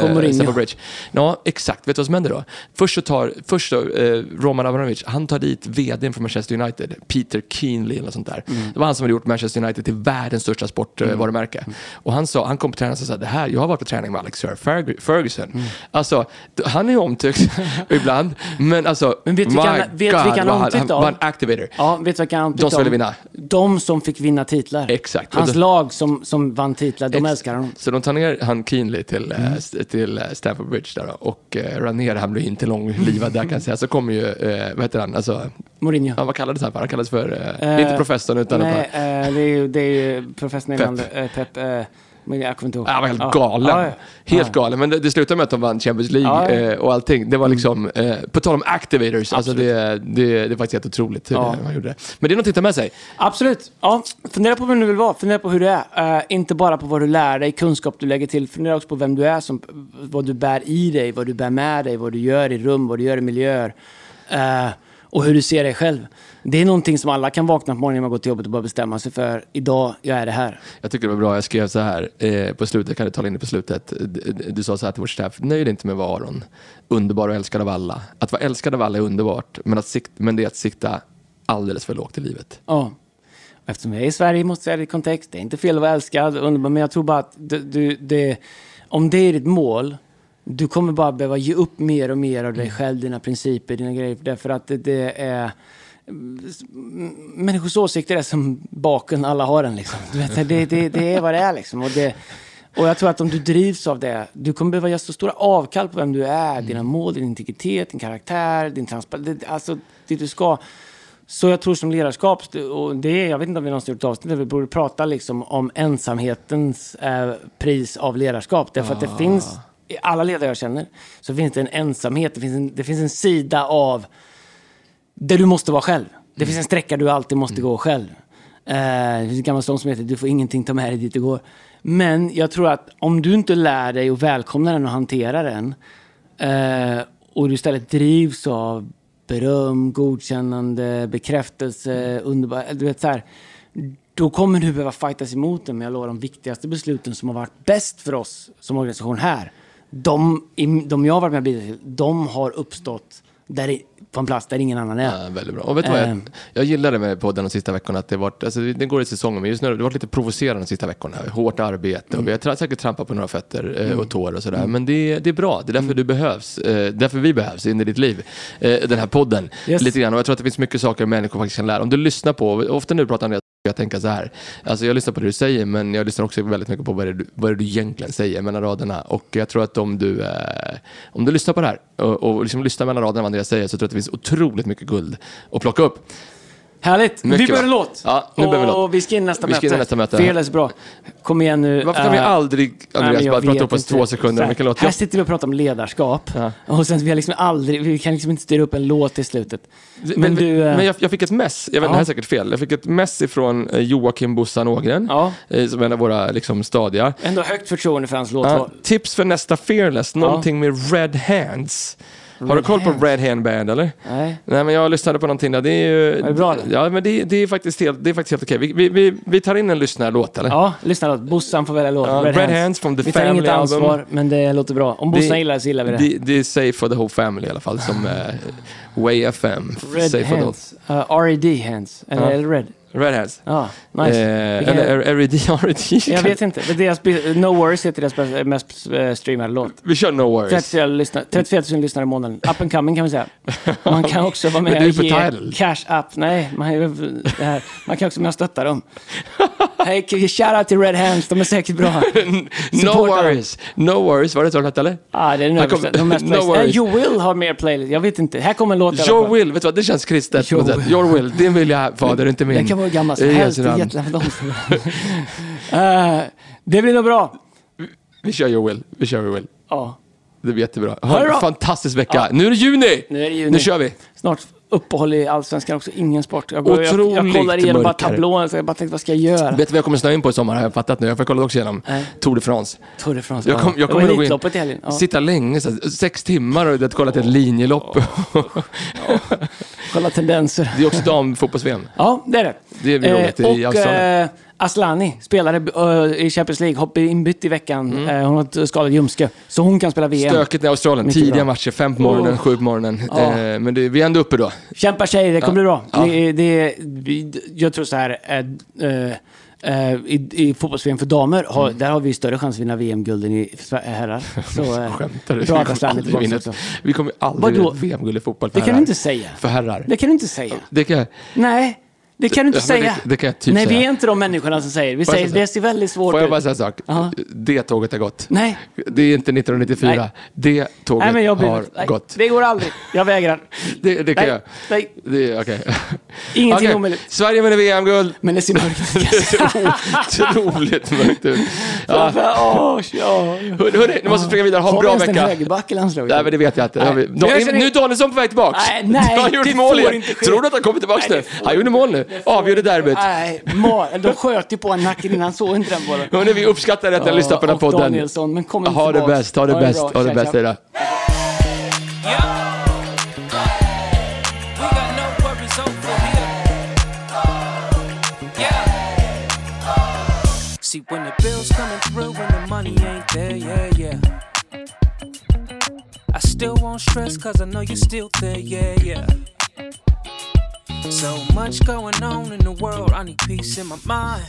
kom Mourinho. Stamford Bridge. Ja, exakt. Vet du vad som händer då? Först så tar, först så, eh, Roman Abramovich, han tar dit vdn för Manchester United, Peter Keenley eller sånt där. Mm. Det var han som hade gjort Manchester United till världens största sportvarumärke. Mm. Och han, sa, han kom på träningen och sa det här, jag har varit på träning med Alex Sir Ferg- Ferguson. Mm. Alltså, han är ju omtyckt ibland, men alltså, Men vet du vilka vet du vilka han vad han, han var en activator. Ja, vet kan han De som ville vinna. De som fick vinna titlar. Exakt. Hans då- lag som, som vann titlar, de Ex- älskar honom. Så de tar ner han Keenley till, eh, Mm. st- till eh, Stamford Bridge där då, och eh, Ranier, han blir inte långlivad där kan jag säga. Så kommer ju, eh, vad heter han, alltså, Mourinho. ja, vad kallades han för? Han kallades för, eh, Eh, inte professorn utan Nej, eh, det är ju, det är ju professorn i Pep. Eh, Pep. Eh, men jag kommer inte ihåg. han var helt Ja. galen. Ja, ja. Helt galen. Men det, det slutade med att de vann Champions League eh, och allting. Det var liksom, eh, på tal om activators, alltså det, det, det är faktiskt helt otroligt hur det- man gjorde det. Men det är någonting att ta med sig. Absolut. Ja, fundera på vem du vill vara. Fundera på hur du är. Eh, inte bara på vad du lär dig, kunskap du lägger till. Fundera också på vem du är, som, vad du bär i dig, vad du bär med dig, vad du gör i rum, vad du gör i miljöer. Eh, och hur du ser dig själv. Det är någonting som alla kan vakna på morgonen när man går till jobbet och bara bestämma sig för. Idag, jag är det här. Jag tycker det var bra, jag skrev så här eh, på slutet, kan du tala in det på slutet. Du, du sa så här till vårt staff, nöj dig inte med att vara Aron, underbar och älskad av alla. Att vara älskad av alla är underbart, men, att sikt, men det är att sikta alldeles för lågt i livet. Ja. Eftersom jag är i Sverige måste jag säga det i kontext. Det är inte fel att vara älskad, underbar, men jag tror bara att du, du, det, om det är ditt mål, du kommer bara behöva ge upp mer och mer av dig själv, dina principer, dina grejer. Därför att det, är... Människors åsikter är som baken, alla har den liksom. Du vet, det, det, det är vad det är liksom. Och, det, och jag tror att om du drivs av det, du kommer behöva göra så stora avkall på vem du är, dina mål, din integritet, din karaktär, din transparens, alltså det du ska. Så jag tror som ledarskap, och det är, jag vet inte om vi någonsin gjort avsnitt där vi borde prata liksom om ensamhetens eh, pris av ledarskap. Därför att det finns, i alla ledare jag känner, så finns det en ensamhet, det finns en, det finns en sida av där du måste vara själv. Det finns en sträcka du alltid måste gå själv. Eh, det finns en gammal sång som heter Du får ingenting ta med dig dit du går. Men jag tror att om du inte lär dig att välkomna den och hantera den eh, och du istället drivs av beröm, godkännande, bekräftelse, underbar, du vet så här, då kommer du behöva fightas emot den. Men jag lovar de viktigaste besluten som har varit bäst för oss som organisation här, de, de jag har varit med och bidragit till, de har uppstått där, på en plats där ingen annan är. Ja, väldigt bra. Och vet du vad? Jag, Ehm. jag gillade med podden de sista veckorna att det var, alltså det går i säsongen, men just nu har det varit lite provocerande de sista veckorna. Hårt arbete Mm. och vi har tra- säkert trampat på några fötter eh, och tår och sådär. Men det, det är bra, det är Mm. därför du behövs, eh, därför vi behövs in i ditt liv. Eh, den här podden, Yes. lite grann. Och jag tror att det finns mycket saker människor faktiskt kan lära. Om du lyssnar på, ofta du pratar det, jag tänker så här. Alltså jag lyssnar på det du säger, men jag lyssnar också väldigt mycket på vad det, är du- vad det du egentligen säger mellan raderna. Och jag tror att om du, eh, om du lyssnar på det här och, och liksom lyssnar mellan raderna vad Andreas säger, så tror jag att det finns otroligt mycket guld att plocka upp. Härligt! Mycket vi behöver en låt. Ja, nu behöver vi låt. vi ska in nästa Vi ska in nästa möte. Fearless bra. Kom igen nu. Varför kan vi Eh, aldrig, Nej, Andreas, jag bara prata upp oss två sekunder om vilken låt? Här sitter vi och pratar om ledarskap. Ja. Och sen vi, har liksom aldrig, vi kan liksom inte styra upp en låt i slutet. Men, men du... eh, men jag, jag fick ett mess, jag vet, Ja. det här är säkert fel, jag fick ett mess ifrån eh, Joakim Bossan Ågren, Ja. som är en av våra liksom, stadiga. Ändå högt förtroende för hans Ja, låtval. tips för nästa Fearless, någonting med Red Hands. Har du Red koll på? Red Hand Band eller? Nej. Nej men jag lyssnade på någonting där, det är ju... Var det bra, eller? Ja men det, det är faktiskt helt, det är faktiskt helt okej. Vi, vi, vi, vi tar in en lyssnarlåt eller? Ja, lyssna då. Bossan får välja låt. Ja, Red Hands from the Vi tar Family inget album. ansvar, men det låter bra. Om Bossan gillar det så gillar vi det. Det, det är safe for the whole family i alla fall, som eh, Way FM. Red safe Hands. Uh, R.E.D. Hands. Eller, Ja. eller Red. Red Hands. Ja, nice. Eh, eller RED, jag vet inte. Det deras, no Worries heter deras mest eh, streamade låt. Vi kör No Worries. 34, lyssnare, 34 000 lyssnare i månaden. Up and coming kan vi säga. Man kan också vara med det och ge cash up. Nej, man, det man kan också med och stötta dem. Hej, shoutout till Red Hands, de är säkert bra. no dem. Worries. No Worries, var det så hette eller? Ah, det är den kommer- De mest No worries. Eh, you will ha mer playlist. Jag vet inte. Här kommer en låt Your. Will, vet du vad? Det känns kristet Your will. Din vilja fader, inte min. Vara hur gammal som I helst. Det är jättelätt. Eh, Det blir nog bra. Vi kör Will. Vi kör Will. Ja. Det blir jättebra. Ha en fantastisk vecka. Ja. Nu är det juni! Nu är det juni. Nu kör vi. Snart uppehåll i Allsvenskan också. Ingen sport. Jag, går, jag, jag kollar igenom bara tablån. Så jag bara tänkte, vad ska jag göra? Vet du vad jag kommer snöa in på i sommar? Har jag fattat nu. Jag kollat också igenom Nej. Tour de France. Tour de France. Jag, kom, jag kommer nog in. Ja. sitta länge, så, sex timmar och det, kolla till ett linjelopp. Kolla tendenser. det är också damfotbolls-VM. Ja, det är det. Det är roligt i och Australien. eh, Aslani spelade eh, i Champions League, hoppade inbytt i veckan. Mm. Eh, hon har ett skadat ljumske, så hon kan spela VM. Stökigt i Australien. Mycket Tidiga bra. matcher, fem på morgonen, Oh. sju på morgonen. Ja. Eh, men det, vi är ändå uppe då. Kämpa tjejer, det kommer bli bra. Ja. Det, det, jag tror så här, eh, eh, eh, i, i fotbolls-VM för damer, har, Mm. där har vi större chans att vinna VM-guld än i Sver- herrar. Så, eh, Skämtar du? Bra Vi kommer aldrig vinna också. Vi kommer aldrig Vadå? vinna ett VM-guld i fotboll för Det kan du herrar. inte säga. För herrar. Det kan du inte säga. Det kan. Nej, det kan du inte Ja, säga. det- det kan jag typ Nej, vi säga. är inte de människorna som säger. Vi säger det ser väldigt svårt Får jag ut. bara säga en sak? Ja. Det tåget har gått. Nej. Det är inte 1994. Nej. Det tåget Nej, mig har. Nej, gått. Det går aldrig. Jag vägrar. Det, det kan Nej, jag. nej. Det, okej. Ingenting Okej. omöjligt. Sverige vinner VM-guld. Men det ser mörkt ut. Otroligt mörkt ut. Ja. Åh, ja. Hörni, nu måste vi springa vidare. Ha en Har vi bra ens en vecka. högerback i landslaget? Nej, men det vet jag inte. Vi- Nu är Danielsson på väg tillbaks. Nej, nej, Han har gjort det mål igen. Tror du att han kommer tillbaks Nej, nu? det Han gjorde mål nu. Avgjorde derbyt. Nej, de sköt ju på en nacken innan, såg inte den bollen. Hörni, vi uppskattar att ni har lyssnat på den här podden. Danielsson, men kom Ha det bäst, ha det bäst, ha det bäst. Hej. See, when the bills coming through and the money ain't there, yeah, yeah. I still won't stress cause I know you're still there, yeah, yeah. So much going on in the world, I need peace in my mind.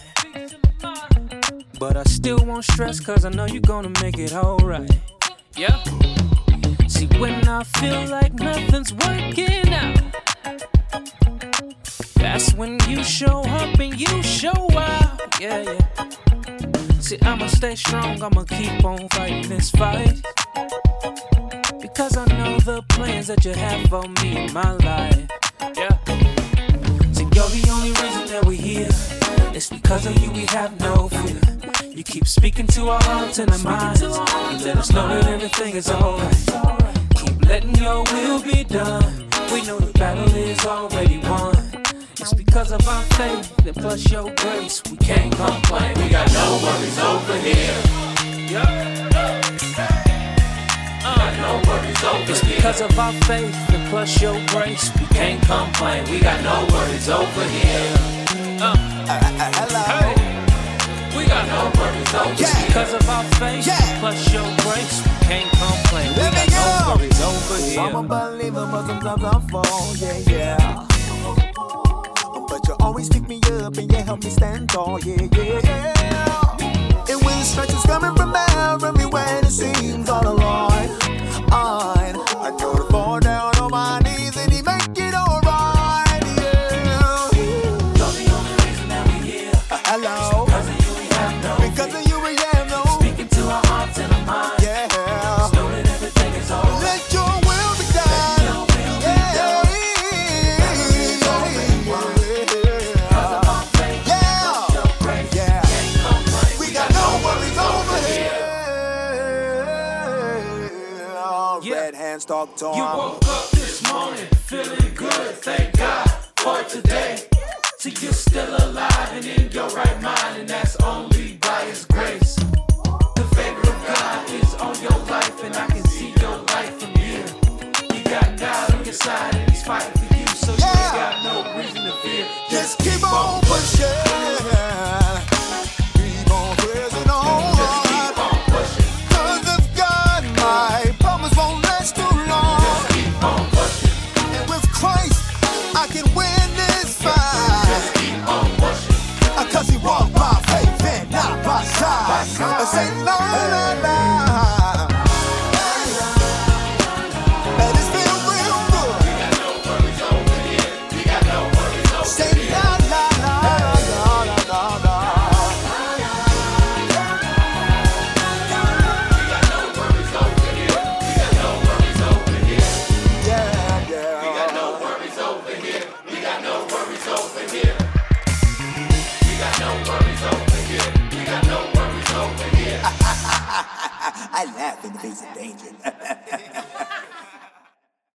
But I still won't stress cause I know you're gonna make it alright. Yeah. See, when I feel like nothing's working out, that's when you show up and you show out. Yeah, yeah. See, I'ma stay strong, I'ma keep on fighting this fight. Because I know the plans that you have for me in my life. Yeah. You're the only reason that we're here. It's because of you we have no fear. You keep speaking to our hearts and our minds. You let us know that everything is alright. Keep letting your will be done. We know the battle is already won. It's because of our faith and plus your grace. We can't complain. We got no worries over here. It's because of our faith and plus your grace. We can't complain, we got no worries over here. Uh, uh, uh hello. Hey. We got no worries over yeah. here. Because of our faith yeah. plus your grace. We can't complain, we Let got no worries over here. I'm a believer, but sometimes I fall, yeah, yeah. But you always pick me up and you help me stand tall, yeah, yeah. And when the stretch is coming from everywhere, it seems all along are. talk. You woke up this morning